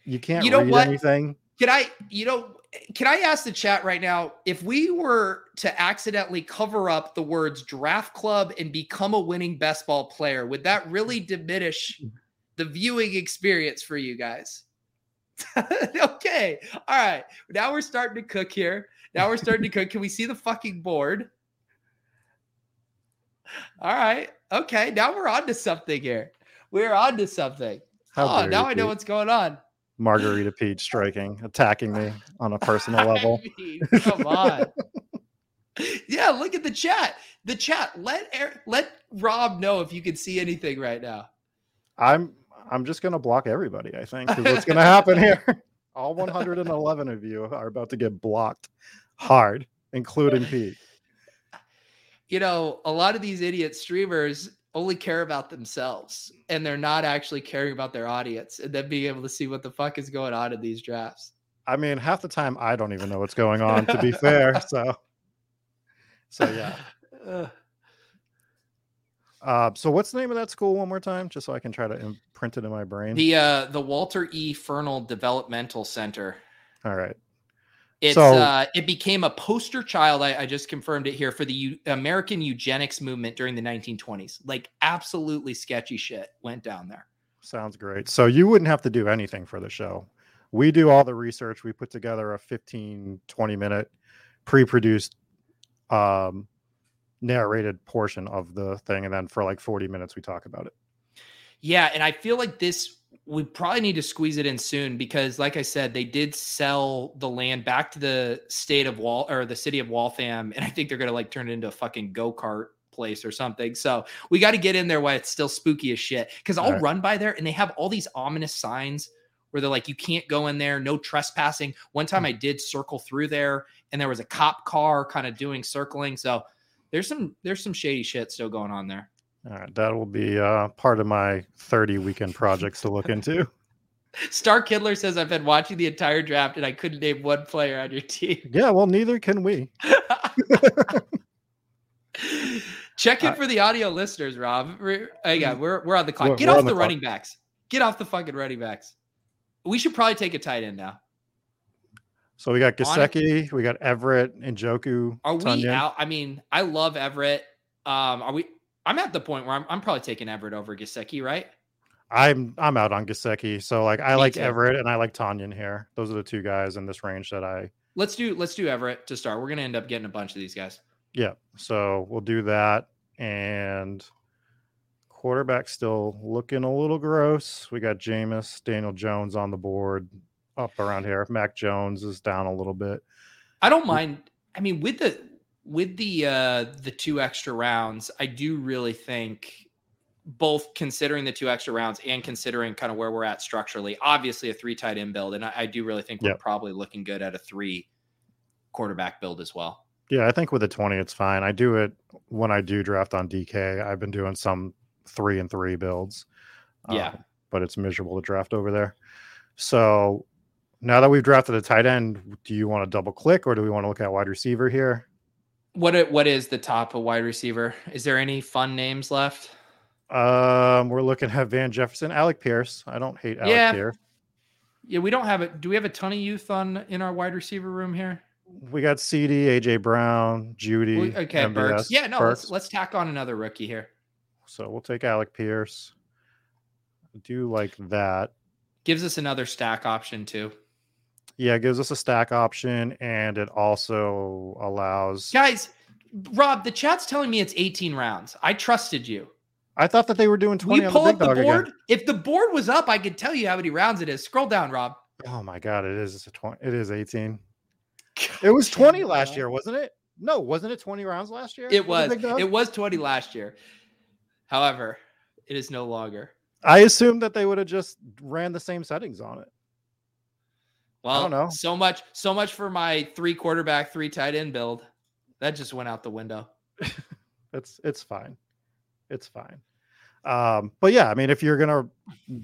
you can't you know what? anything. Can I, you know, can I ask the chat right now if we were to accidentally cover up the words draft club and become a winning best ball player, would that really diminish the viewing experience for you guys? *laughs* okay. All right. Now we're starting to cook here. Now we're starting to cook. Can we see the fucking board? All right. Okay. Now we're on to something here. We're on to something. How oh, now I know what's going on. Margarita Pete striking, attacking me on a personal *laughs* level. Mean, come on. *laughs* yeah, look at the chat. The chat. Let let Rob know if you can see anything right now. I'm I'm just gonna block everybody. I think what's gonna happen here. *laughs* All 111 of you are about to get blocked hard, including Pete. You know, a lot of these idiot streamers only care about themselves and they're not actually caring about their audience and then being able to see what the fuck is going on in these drafts. I mean, half the time I don't even know what's going on to be fair. So so yeah. *laughs* Uh, so what's the name of that school one more time, just so I can try to imprint it in my brain? The uh, the Walter E. Fernald Developmental Center. All right. It's so, uh, it became a poster child. I, I just confirmed it here for the U- American eugenics movement during the 1920s. Like absolutely sketchy shit went down there. Sounds great. So you wouldn't have to do anything for the show. We do all the research. We put together a 15, 20 minute pre-produced um, narrated portion of the thing, and then for like 40 minutes we talk about it. Yeah, and I feel like this we probably need to squeeze it in soon because, like I said, they did sell the land back to the state of Wall or the city of Waltham, and I think they're gonna like turn it into a fucking go kart place or something. So we got to get in there while it's still spooky as shit. Because I'll right. run by there and they have all these ominous signs where they're like, you can't go in there, no trespassing. One time mm-hmm. I did circle through there and there was a cop car kind of doing circling. So there's some there's some shady shit still going on there. All right, that will be uh, part of my 30 weekend projects to look into. *laughs* Star Kidler says I've been watching the entire draft and I couldn't name one player on your team. Yeah, well, neither can we. *laughs* Check in for the audio listeners, Rob. We're, yeah, we're we're on the clock. Get off the, the running backs. Get off the fucking running backs. We should probably take a tight end now. So we got Gesicki, we got Everett and Njoku. Are we out? I mean, I love Everett. Um, are we? I'm at the point where I'm, I'm probably taking Everett over Gesicki, right? I'm I'm out on Gesicki. So like I Me like too. Everett and I like Tonyan here. Those are the two guys in this range that I let's do let's do Everett to start. We're gonna end up getting a bunch of these guys. Yeah. So we'll do that. And quarterback still looking a little gross. We got Jameis, Daniel Jones on the board up around here. Mac Jones is down a little bit. I don't mind. I mean, with the with the uh the two extra rounds, I do really think both considering the two extra rounds and considering kind of where we're at structurally, obviously a three tight end build. And I, I do really think we're yep. probably looking good at a three quarterback build as well. Yeah, I think with the 20, it's fine. I do it when I do draft on DK. I've been doing some three and three builds. Yeah. Um, but it's miserable to draft over there. So now that we've drafted a tight end, do you want to double click or do we want to look at wide receiver here? What what is the top of wide receiver? Is there any fun names left? Um, we're looking at Van Jefferson, Alec Pierce. I don't hate Alec yeah. Pierce. Yeah, we don't have it. Do we have a ton of youth on in our wide receiver room here? We got CeeDee, AJ Brown, Jeudy. We, okay, MVS, Burks. Yeah, no, Burks. let's let's tack on another rookie here. So we'll take Alec Pierce. I do like that. Gives us another stack option too. Yeah, it gives us a stack option and it also allows guys. Rob, the chat's telling me it's 18 rounds. I trusted you. I thought that they were doing 20 we pull up the board. Again. If the board was up, I could tell you how many rounds it is. Scroll down, Rob. Oh my god, it is a 20. It is 18. It was 20 last year, wasn't it? No, wasn't it 20 rounds last year? It was. It was 20 last year. However, it is no longer. I assumed that they would have just ran the same settings on it. Well, I don't know. So much, so much for my three quarterback, three tight end build. That just went out the window. *laughs* it's it's fine. It's fine. Um, but yeah, I mean, if you're gonna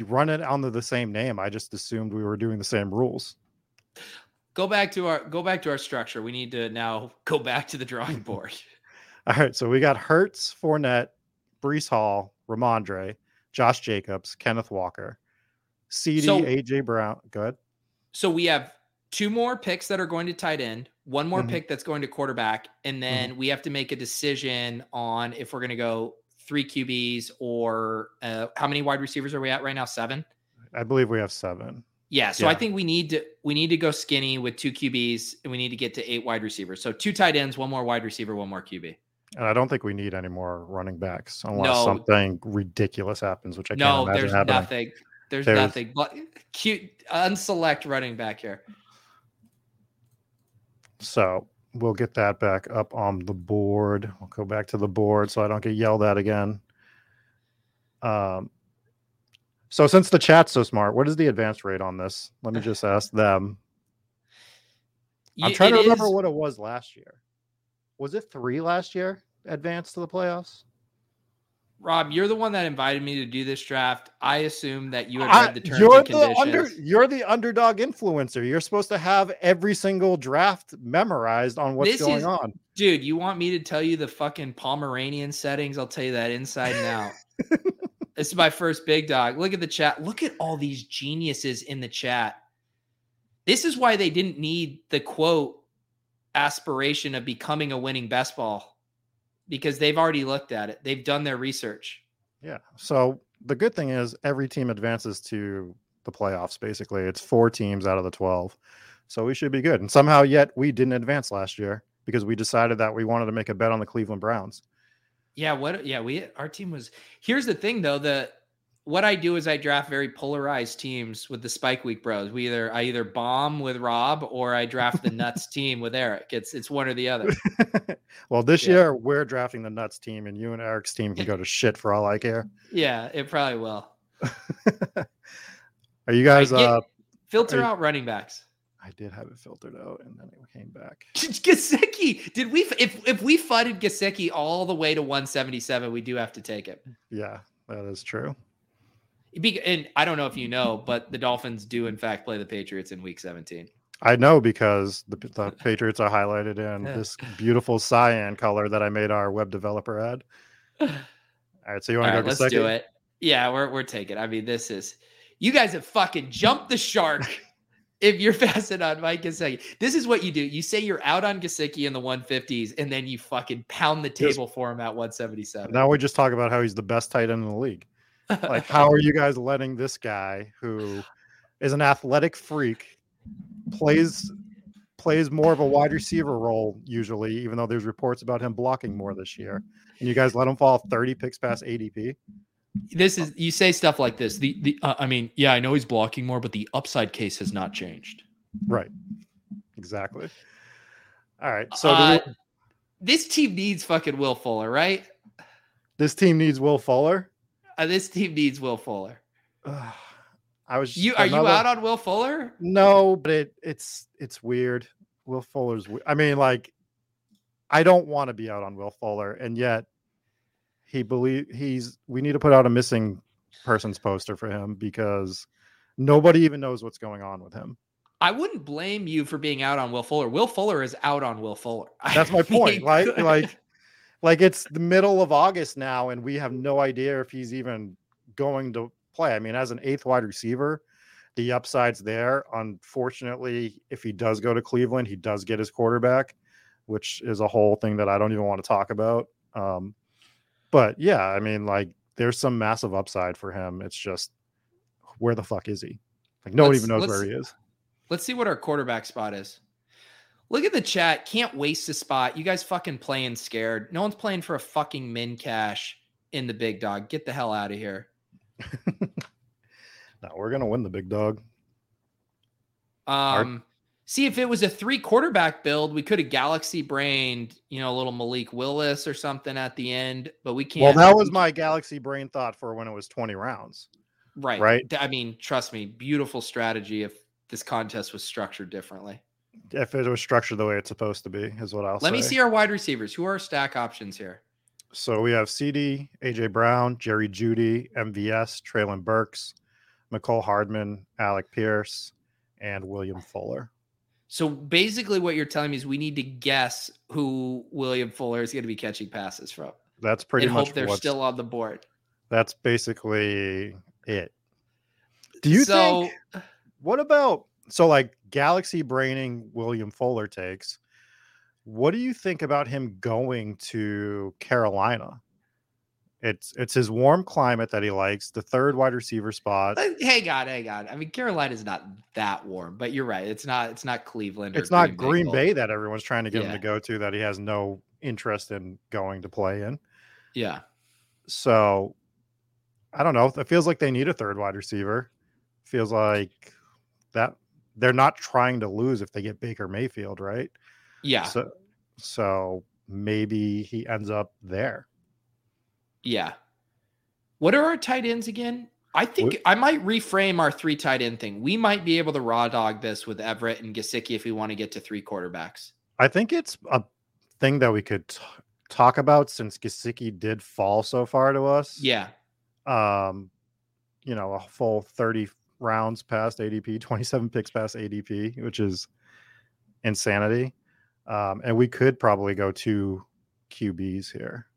run it under the same name, I just assumed we were doing the same rules. Go back to our go back to our structure. We need to now go back to the drawing *laughs* board. All right, so we got Hurts, Fournette, Breece Hall, Rhamondre, Josh Jacobs, Kenneth Walker, CeeDee, so, AJ Brown. Good. So we have two more picks that are going to tight end, one more Mhm. pick that's going to quarterback, and then we have to make a decision on if we're going to go three QBs or uh, how many wide receivers are we at right now? Seven. I believe we have seven. Yeah, so I think we need to we need to go skinny with two QBs and we need to get to eight wide receivers. So two tight ends, one more wide receiver, one more QB. And I don't think we need any more running backs unless No. something ridiculous happens, which I can't no, imagine there's happening. nothing. There's, There's- nothing. But cute unselect running back here. So we'll get that back up on the board. We'll go back to the board so I don't get yelled at again. Um, so since the chat's so smart, what is the advance rate on this? Let me just ask them. I'm trying it to remember is- what it was last year. Was it three last year? Advance to the playoffs? Rob, you're the one that invited me to do this draft. I assume that you have had read the terms you're and the conditions. under, you're the underdog influencer. You're supposed to have every single draft memorized on what's This going is- on. Dude, you want me to tell you the fucking Pomeranian settings? I'll tell you that inside and out. *laughs* this is my first big dog. Look at the chat. Look at all these geniuses in the chat. This is why they didn't need the quote aspiration of becoming a winning best ball because they've already looked at it. They've done their research. Yeah. So the good thing is every team advances to the playoffs. Basically, it's four teams out of the twelve, so we should be good. And somehow, yet we didn't advance last year because we decided that we wanted to make a bet on the Cleveland Browns. Yeah, what yeah, we our team was here's the thing though, the what I do is I draft very polarized teams with the Spike Week bros. We either I either bomb with Rob or I draft the nuts *laughs* team with Eric. It's it's one or the other. *laughs* well, this Yeah. year we're drafting the Nuts team, and you and Eric's team can go to shit for all I care. Yeah, it probably will. *laughs* Are you guys? Right, get- uh, Filter out running backs. I did have it filtered out, and then it came back. Gesicki. Did we if if we funded Gesicki all the way to 177, we do have to take it. Yeah, that is true. And I don't know if you know, but the Dolphins do in fact play the Patriots in week 17. I know because the, the *laughs* Patriots are highlighted in this beautiful cyan color that I made our web developer add. *sighs* All right, so you want to right, go let's Gesicki? do it. Yeah, we're we're taking. I mean, this is you guys have fucking jumped the shark. *laughs* if you're passing on Mike Gesicki, this is what you do. You say you're out on Gesicki in the 150s, and then you fucking pound the Yes. table for him at 177. Now we just talk about how he's the best tight end in the league. Like, *laughs* how are you guys letting this guy, who is an athletic freak, plays plays more of a wide receiver role usually, even though there's reports about him blocking more this year, and you guys let him fall 30 picks past ADP? this is you say stuff like this. The the uh, I mean, yeah, I know he's blocking more, but the upside case has not changed. Right. Exactly. All right. So Uh, we- this team needs fucking Will Fuller, right? this team needs Will Fuller. Uh, this team needs Will Fuller. Ugh, I was. You are you out on Will Fuller? No, but it, it's it's weird. Will Fuller's. I mean, like, I don't want to be out on Will Fuller, and yet he believe he's. We need to put out a missing persons poster for him because nobody even knows what's going on with him. I wouldn't blame you for being out on Will Fuller. Will Fuller is out on Will Fuller. *laughs* That's my point, right? Like, *laughs* like it's the middle of August now, and we have no idea if he's even going to play. I mean, as an eighth wide receiver, the upside's there. Unfortunately, if he does go to Cleveland, he does get his quarterback, which is a whole thing that I don't even want to talk about. Um, but yeah, I mean, like there's some massive upside for him. It's just where the fuck is he? Like no one even knows where he is. Let's see what our quarterback spot is. Look at the chat. Can't waste a spot. You guys fucking playing scared. No one's playing for a fucking min cash in the big dog. Get the hell out of here. *laughs* No, we're gonna win the big dog. Our- Um, see if it was a three quarterback build, we could have galaxy brained, you know, a little Malik Willis or something at the end, but we can't. Well, that was my galaxy brain thought for when it was 20 rounds. Right. Right. I mean, trust me, beautiful strategy if this contest was structured differently. If it was structured the way it's supposed to be, is what I'll say. Let me see our wide receivers. Who are our stack options here? So we have CeeDee, AJ Brown, Jerry Jeudy, MVS, Treylon Burks, Mecole Hardman, Alec Pierce, and William Fuller. So basically, what you're telling me is we need to guess who William Fuller is going to be catching passes from, That's pretty and much hope they're still on the board. That's basically it. Do you so, think? What about? so like Galaxy braining William Fuller takes. What do you think about him going to Carolina? It's it's his warm climate that he likes, the third wide receiver spot. Uh, hey God, hey God. I mean, Carolina's not that warm, but you're right. It's not it's not Cleveland. It's not Green, Bay, Bay, that everyone's trying to get yeah. him to go to that he has no interest in going to play in. Yeah. So I don't know. It feels like they need a third wide receiver. Feels like that they're not trying to lose if they get Baker Mayfield, right? Yeah. So so maybe he ends up there. Yeah. What are our tight ends again? I think what? I might reframe our three tight end thing. We might be able to raw dog this with Everett and Gesicki if we want to get to three quarterbacks. I think it's a thing that we could t- talk about since Gesicki did fall so far to us. Yeah. Um, you know, a full 30 rounds past ADP, 27 picks past ADP, which is insanity. Um, and we could probably go two QBs here.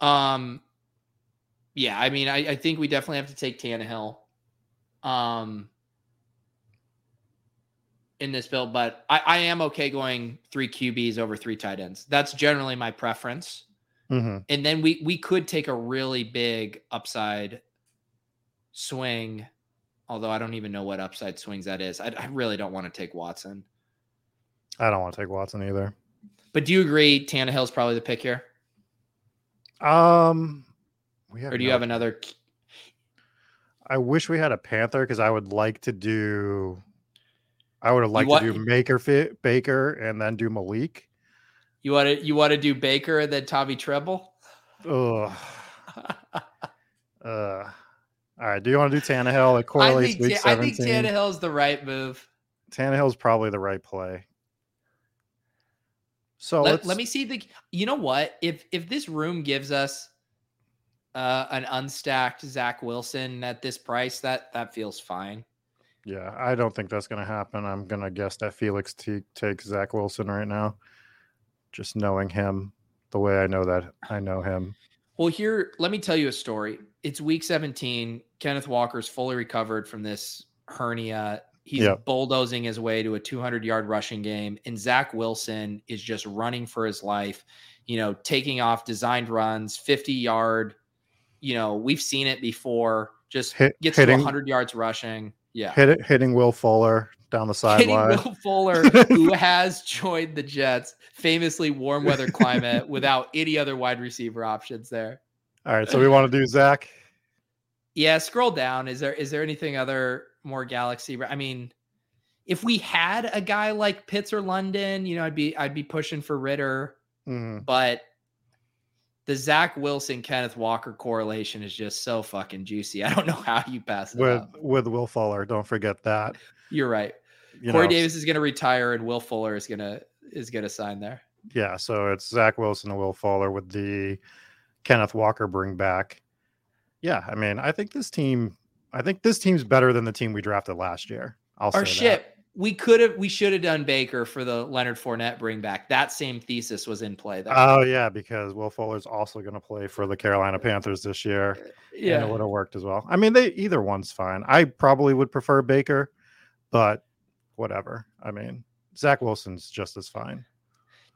Um, yeah, I mean, I, I think we definitely have to take Tannehill. Um, in this build, but I, I am okay going three QBs over three tight ends. That's generally my preference. Mm-hmm. And then we we could take a really big upside swing, although I don't even know what upside swings that is. I, I really don't want to take Watson. I don't want to take Watson either. But do you agree Tannehill's probably the pick here? Um, we have or do you have another? I wish we had a Panther because I would like to do. I would have liked want, to do Maker fit Baker and then do Malik. You want to you want to do Baker and then Tommy Tremble? Ugh. *laughs* uh, all right. Do you want to do Tannehill? It correlates I think, week 17. I think Tannehill's the right move. Tannehill's probably the right play. So let, let me see the. You know what? If if this room gives us uh, an unstacked Zach Wilson at this price, that that feels fine. Yeah, I don't think that's going to happen. I'm going to guess that Felix t- takes Zach Wilson right now. Just knowing him the way I know that I know him. Well, here, let me tell you a story. It's week 17. Kenneth Walker's fully recovered from this hernia He's yep. bulldozing his way to a 200 yard rushing game. And Zach Wilson is just running for his life, you know, taking off designed runs, 50 yard. You know, we've seen it before. Just Hit, gets hitting, to 100 yards rushing. Yeah. Hit it, hitting Will Fuller down the sideline. Will *laughs* Fuller, who *laughs* has joined the Jets, famously warm weather climate *laughs* without any other wide receiver options there. All right. So we want to do Zach. Yeah. Scroll down. Is there is there anything other more Galaxy. I mean, if we had a guy like Pitts or London, you know, I'd be I'd be pushing for Ridder, Mm-hmm. But the Zach Wilson Kenneth Walker correlation is just so fucking juicy. I don't know how you pass it with up. with Will Fuller. Don't forget that. You're right. You Corey know, Davis is going to retire, and Will Fuller is gonna is gonna sign there. Yeah, so it's Zach Wilson and Will Fuller with the Kenneth Walker bring back. Yeah, I mean, I think this team I think this team's better than the team we drafted last year. I'll say Our shit. That. We could have, we should have done Baker for the Leonard Fournette bring back. That same thesis was in play. Though. Oh yeah, because Will Fuller's also going to play for the Carolina Panthers this year. Yeah, and it would have worked as well. I mean, they either one's fine. I probably would prefer Baker, but whatever. I mean, Zach Wilson's just as fine.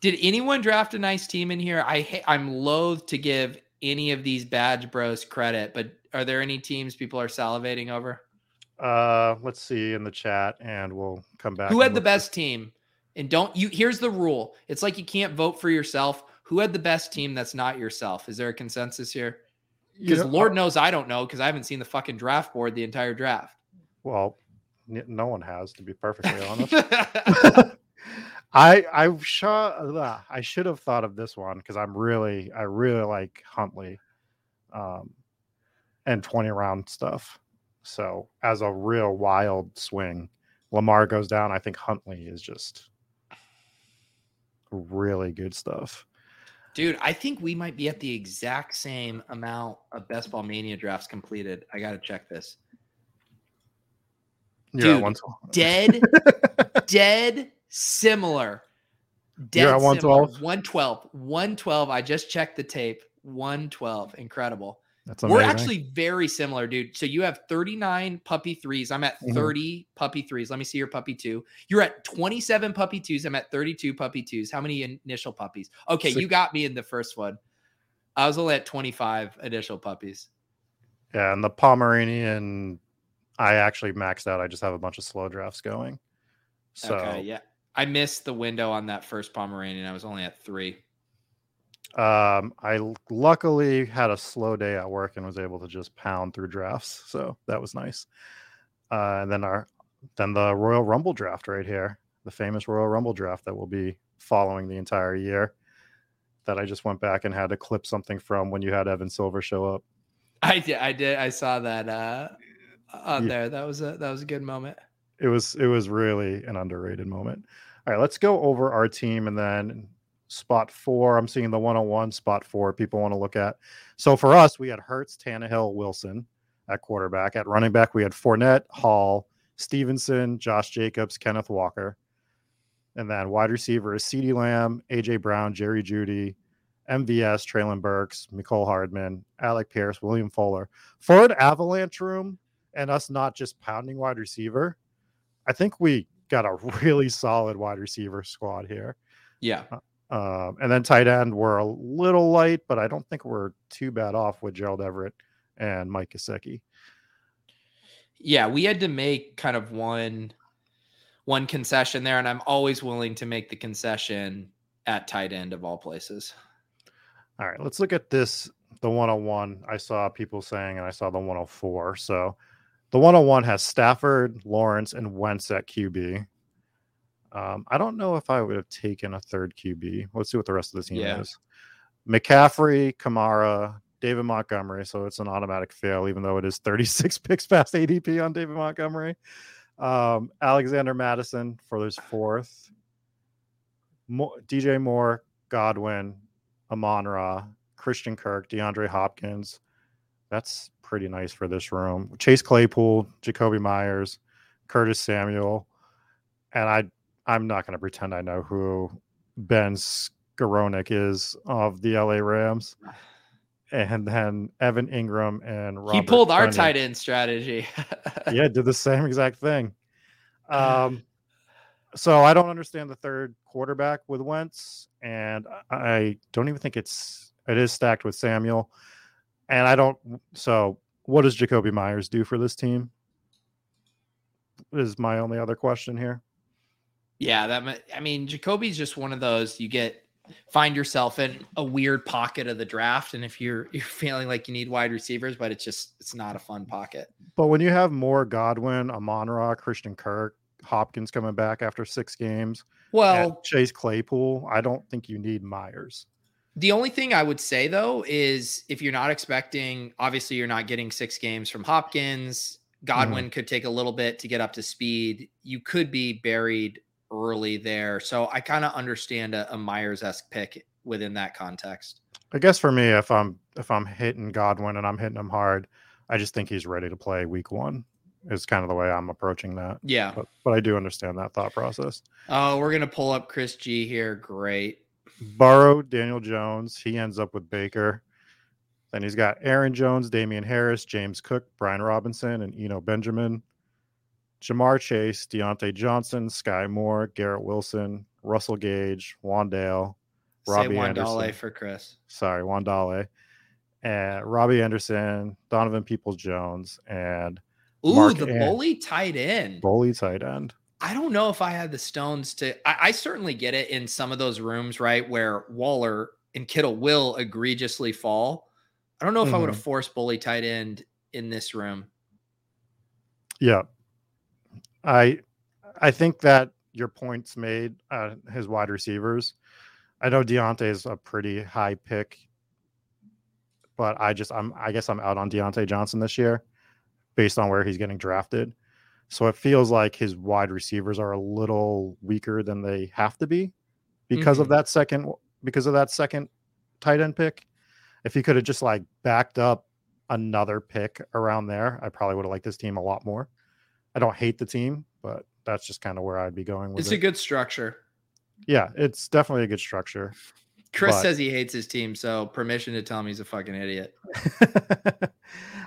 Did anyone draft a nice team in here? I I'm loath to give any of these badge bros credit, but are there any teams people are salivating over? Uh, let's see in the chat, and we'll come back. Who had the best team? And don't you? Here's the rule: it's like you can't vote for yourself. Who had the best team that's not yourself? Is there a consensus here? Because Lord uh knows I don't know because I haven't seen the fucking draft board the entire draft. Well, no one has, to be perfectly honest. *laughs* *laughs* I I sh- I should have thought of this one because I'm really I really like Huntley. Um, and 20 round stuff. So as a real wild swing, Lamar goes down. I think Huntley is just really good stuff. Dude, I think we might be at the exact same amount of best ball mania drafts completed. I got to check this. Dude, *laughs* dead, *laughs* dead similar. Dead You're at 112? 112. 112. I just checked the tape. 112. Incredible. That's amazing. We're actually very similar, dude. So you have 39 puppy threes. I'm at Mhm. 30 puppy threes. Let me see your puppy two. You're at 27 puppy twos. I'm at 32 puppy twos. How many initial puppies? Okay, Six. you got me in the first one. I was only at 25 initial puppies. Yeah, and the Pomeranian, I actually maxed out. I just have a bunch of slow drafts going. So okay, yeah. I missed the window on that first Pomeranian. I was only at three. um, I luckily had a slow day at work and was able to just pound through drafts. So that was nice. Uh, and then our then the Royal Rumble draft right here, the famous Royal Rumble draft that will be following the entire year. That I just went back and had to clip something from when you had Evan Silva show up. I did. I did. I saw that uh, on Yeah. there. That was a that was a good moment. it was it was really an underrated moment. All right, let's go over our team and then spot four. I'm seeing the 101 spot four people want to look at. So for us, we had Hurts, Tannehill, Wilson at quarterback. At running back, we had Fournette, Hall, Stevenson, Josh Jacobs, Kenneth Walker. And then wide receiver is CeeDee Lamb, AJ Brown, Jerry Jeudy, MVS, Treylon Burks, Mecole Hardman, Alec Pierce, William Fuller. For an avalanche room and us not just pounding wide receiver, I think we got a *laughs* really solid wide receiver squad here. Yeah. Um, and then tight end, we're a little light, but I don't think we're too bad off with Gerald Everett and Mike Gesicki. Yeah, we had to make kind of one one concession there, and I'm always willing to make the concession at tight end of all places. All right, let's look at this. The 101, I saw people saying, and I saw the 104. So the 101 has Stafford, Lawrence, and Wentz at QB. Um, I don't know if I would have taken a third QB. Let's see what the rest of the team Yeah. is. McCaffrey, Kamara, David Montgomery. So it's an automatic fail, even though it is 36 *laughs* picks past ADP on David Montgomery. Um, Alexander Mattison for his fourth. Mo- DJ Moore, Godwin, Amon Ra, Christian Kirk, DeAndre Hopkins. That's pretty nice for this room. Chase Claypool, Jakobi Meyers, Curtis Samuel, and I. I'm not going to pretend I know who Ben Skowronek is of the LA Rams, and then Evan Engram and Robert he pulled our tight end strategy. *laughs* yeah, did the same exact thing. Um, so I don't understand the third quarterback with Wentz, and I don't even think it's it is stacked with Samuel, and I don't. So what does Jakobi Meyers do for this team? Is my only other question here. yeah, that I mean, Jakobi's just one of those you get find yourself in a weird pocket of the draft, and if you're *laughs* you're feeling like you need wide receivers, but it's just it's not a fun pocket. But when you have more Godwin, Amon Ra, Christian Kirk, Hopkins coming back after six games, Well, Chase Claypool, I don't think you need Meyers. The only thing I would say though is if you're not expecting, obviously you're not getting six games from Hopkins. Godwin mm-hmm. could take a little bit to get up to speed. You could be buried early there. So I kind of understand a, a Meyers esque pick within that context. I guess for me, if I'm if I'm hitting Godwin and I'm hitting him hard, I just think he's ready to play week one. Is kind of the way I'm approaching that. Yeah. But but I do understand that thought process. Oh, we're gonna pull up Chris G here. Great. Burrow, Daniel Jones, he ends up with Baker. Then he's got Aaron Jones, Damien Harris, James Cook, Brian Robinson, and Eno Benjamin. Ja'Marr Chase, Diontae Johnson, Skyy Moore, Garrett Wilson, Russell Gage, Wan'Dale, Robbie Say one Anderson. for Chris. sorry, Wan'Dale, and Robbie Anderson, Donovan Peoples Jones, and Ooh, Mark the Ant. bully tight end. Bully tight end. I don't know if I had the stones to. I, I certainly get it in some of those rooms, right, where Waller and Kittle will egregiously fall. I don't know if I would have forced bully tight end in this room. Yeah. I I think that your points made uh, his wide receivers. I know Diontae is a pretty high pick, but I just I'm I guess I'm out on Diontae Johnson this year based on where he's getting drafted. So it feels like his wide receivers are a little weaker than they have to be because of mm-hmm. that second because of that second tight end pick. If he could have just like backed up another pick around there, I probably would have liked this team a lot more. I don't hate the team, but that's just kind of where I'd be going with It's it. a good structure. yeah, it's definitely a good structure. Chris but, says he hates his team, so permission to tell him he's a fucking idiot. *laughs*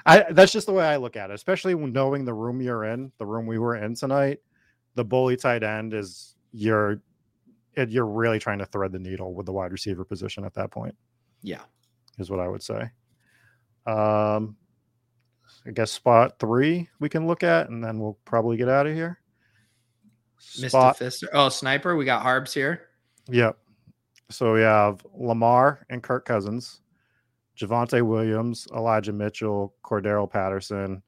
I that's just the way I look at it, especially knowing the room you're in, the room we were in tonight. The bully tight end is you're you're really trying to thread the needle with the wide receiver position at that point. Yeah, is what I would say. Um, I guess spot three we can look at, and then we'll probably get out of here. Spot, Mr. Fister. Oh, sniper. We got Harbs here. Yep. So we have Lamar and Kirk Cousins, Javonte Williams, Elijah Mitchell, Cordarrelle Patterson,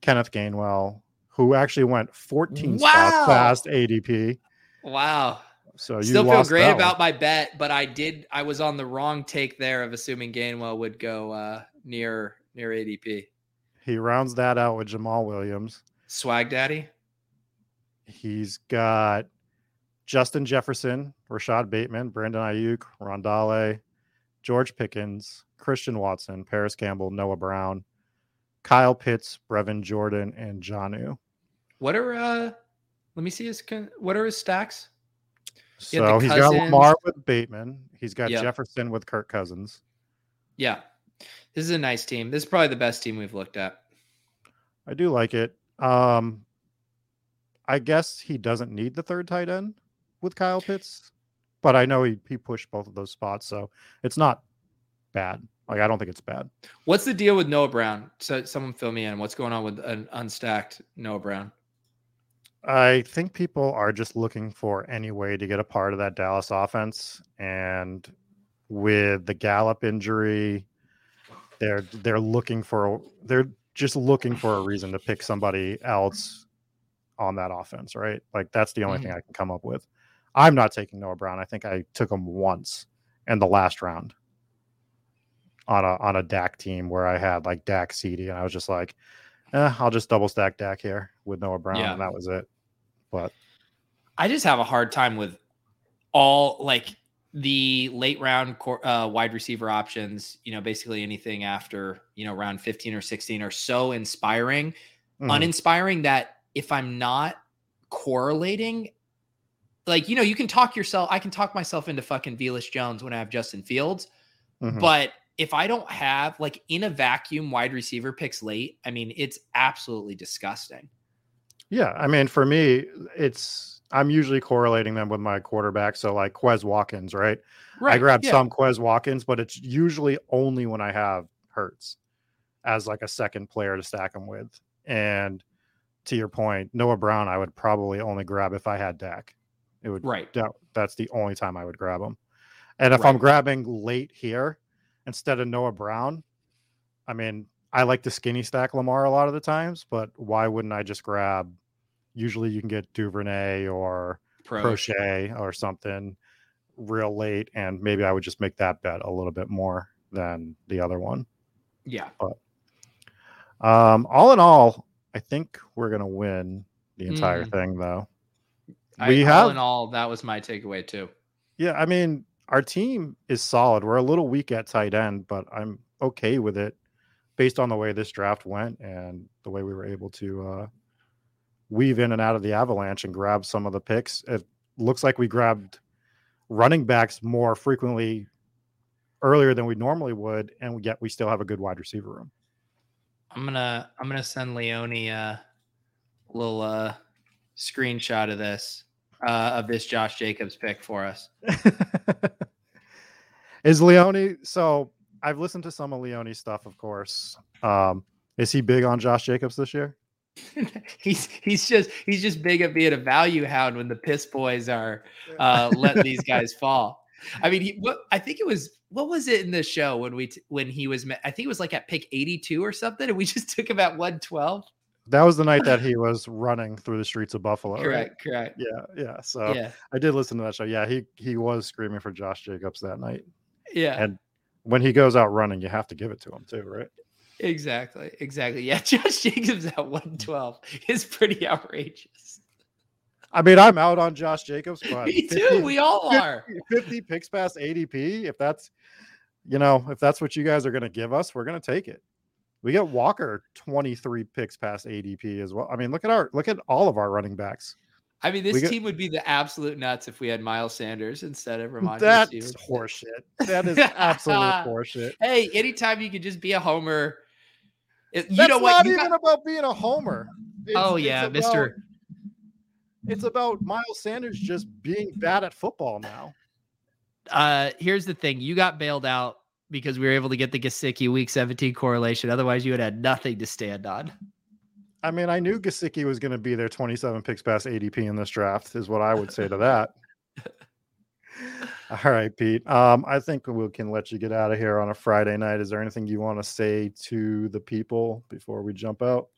Kenneth Gainwell, who actually went 14 wow. spots past ADP. Wow. So you still feel great about my bet, but I did. I was on the wrong take there of assuming Gainwell would go uh, near near ADP. He rounds that out with Jamaal Williams. Swag Daddy. He's got Justin Jefferson, Rashod Bateman, Brandon Aiyuk, Rondale, George Pickens, Christian Watson, Parris Campbell, Noah Brown, Kyle Pitts, Brevin Jordan, and Jonnu. What are uh let me see his what are his stacks? So he's got Lamar with Bateman. He's got yep. Jefferson with Kirk Cousins. Yeah. This is a nice team. This is probably the best team we've looked at. I do like it. Um I guess he doesn't need the third tight end with Kyle Pitts, but I know he, he pushed both of those spots, so it's not bad. Like I don't think it's bad. What's the deal with Noah Brown? So someone fill me in. What's going on with an unstacked Noah Brown? I think people are just looking for any way to get a part of that Dallas offense, and with the Gallup injury, they're they're looking for they're just looking for a reason to pick somebody else on that offense, right? Like that's the only mm-hmm. thing I can come up with. I'm not taking Noah Brown. I think I took him once in the last round on a on a Dak team where I had like Dak CeeDee, and I was just like, eh, I'll just double stack Dak here with Noah Brown, yeah. and that was it. But I just have a hard time with all like the late round uh, wide receiver options. You know, basically anything after you know round 15 or 16 are so inspiring, mm-hmm. uninspiring that if I'm not correlating, like, you know, you can talk yourself, I can talk myself into fucking Velus Jones when I have Justin Fields. Mm-hmm. But if I don't have like in a vacuum wide receiver picks late, I mean, it's absolutely disgusting. Yeah. I mean, for me, it's, I'm usually correlating them with my quarterback. So like Quez Watkins, right? Right. I grab yeah. some Quez Watkins, but it's usually only when I have Hurts as like a second player to stack him with. And to your point, Noah Brown, I would probably only grab if I had Dak. It would right. That, that's the only time I would grab him. And if right. I'm grabbing late here instead of Noah Brown, I mean, I like to skinny stack Lamar a lot of the times, but why wouldn't I just grab? Usually, you can get Duvernay or Pro. Proche or something real late, and maybe I would just make that bet a little bit more than the other one. Yeah. But um, all in all, I think we're gonna win the entire mm. thing, though. We I, have, all in all, that was my takeaway too. Yeah, I mean, our team is solid. We're a little weak at tight end, but I'm okay with it based on the way this draft went and the way we were able to uh, weave in and out of the avalanche and grab some of the picks. It looks like we grabbed running backs more frequently earlier than we normally would, and yet we still have a good wide receiver room. I'm gonna I'm gonna send Leone a little uh, screenshot of this uh, of this Josh Jacobs pick for us. *laughs* is Leone so? I've listened to some of Leone's stuff, of course. Um, is he big on Josh Jacobs this year? *laughs* he's he's just he's just big at being a value hound when the piss boys are uh, letting these *laughs* guys fall. I mean, he, what I think it was what was it in the show when we t- when he was I think it was like at pick 82 or something and we just took him at 112. That was the night that he was running through the streets of Buffalo. Correct, right? correct. Yeah, yeah. So yeah. I did listen to that show. Yeah, he he was screaming for Josh Jacobs that night. Yeah. And when he goes out running, you have to give it to him too, right? Exactly. Exactly. Yeah, *laughs* Josh Jacobs at 112 is pretty outrageous. I mean, I'm out on Josh Jacobs, but me too. 50, we all are. 50, 50 picks past ADP. If that's, you know, if that's what you guys are going to give us, we're going to take it. We get Walker 23 picks past ADP as well. I mean, look at our look at all of our running backs I mean, this team would be the absolute nuts if we had Miles Sanders instead of Rhamondre. That's horseshit. That is absolute *laughs* horseshit. Hey, anytime you could just be a homer. It, you That's know what? It's not you even got... about being a homer. It's, oh yeah, Mister. It's about Miles Sanders just being bad at football now. Uh, here's the thing: you got bailed out because we were able to get the Gesicki Week 17 correlation. Otherwise, you would have had nothing to stand on. I mean, I knew Gesicki was going to be there 27 picks past ADP in this draft, is what I would say to that. *laughs* All right, Pete. Um, I think we can let you get out of here on a Friday night. Is there anything you want to say to the people before we jump out?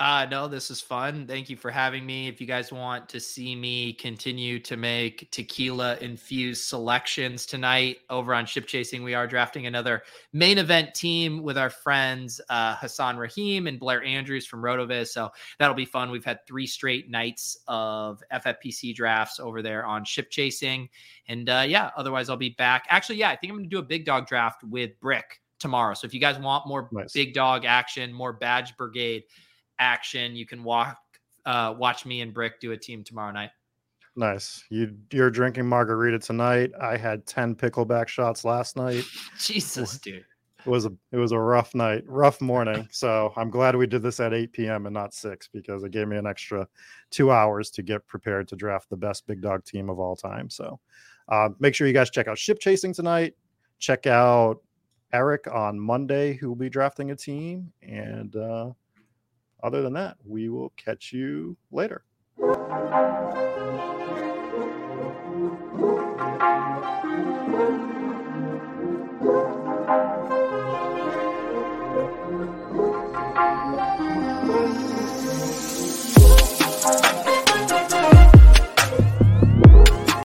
Uh, no, this is fun. Thank you for having me. If you guys want to see me continue to make tequila infused selections tonight over on Ship Chasing, we are drafting another main event team with our friends uh, Hassan Rahim and Blair Andrews from Rotoviz. So that'll be fun. We've had three straight nights of FFPC drafts over there on Ship Chasing. And uh, yeah, otherwise, I'll be back. Actually, yeah, I think I'm going to do a big dog draft with Brick tomorrow. So if you guys want more nice. big dog action, more badge brigade, action. You can walk, uh, watch me and Brick do a team tomorrow night. Nice. You you're drinking margarita tonight. I had ten pickleback shots last night. *laughs* Jesus, dude. It was a it was a rough night, rough morning. *laughs* So I'm glad we did this at 8 p.m. and not six because it gave me an extra two hours to get prepared to draft the best big dog team of all time. So uh, make sure you guys check out Ship Chasing tonight. Check out Eric on Monday, who will be drafting a team, and uh, other than that, we will catch you later.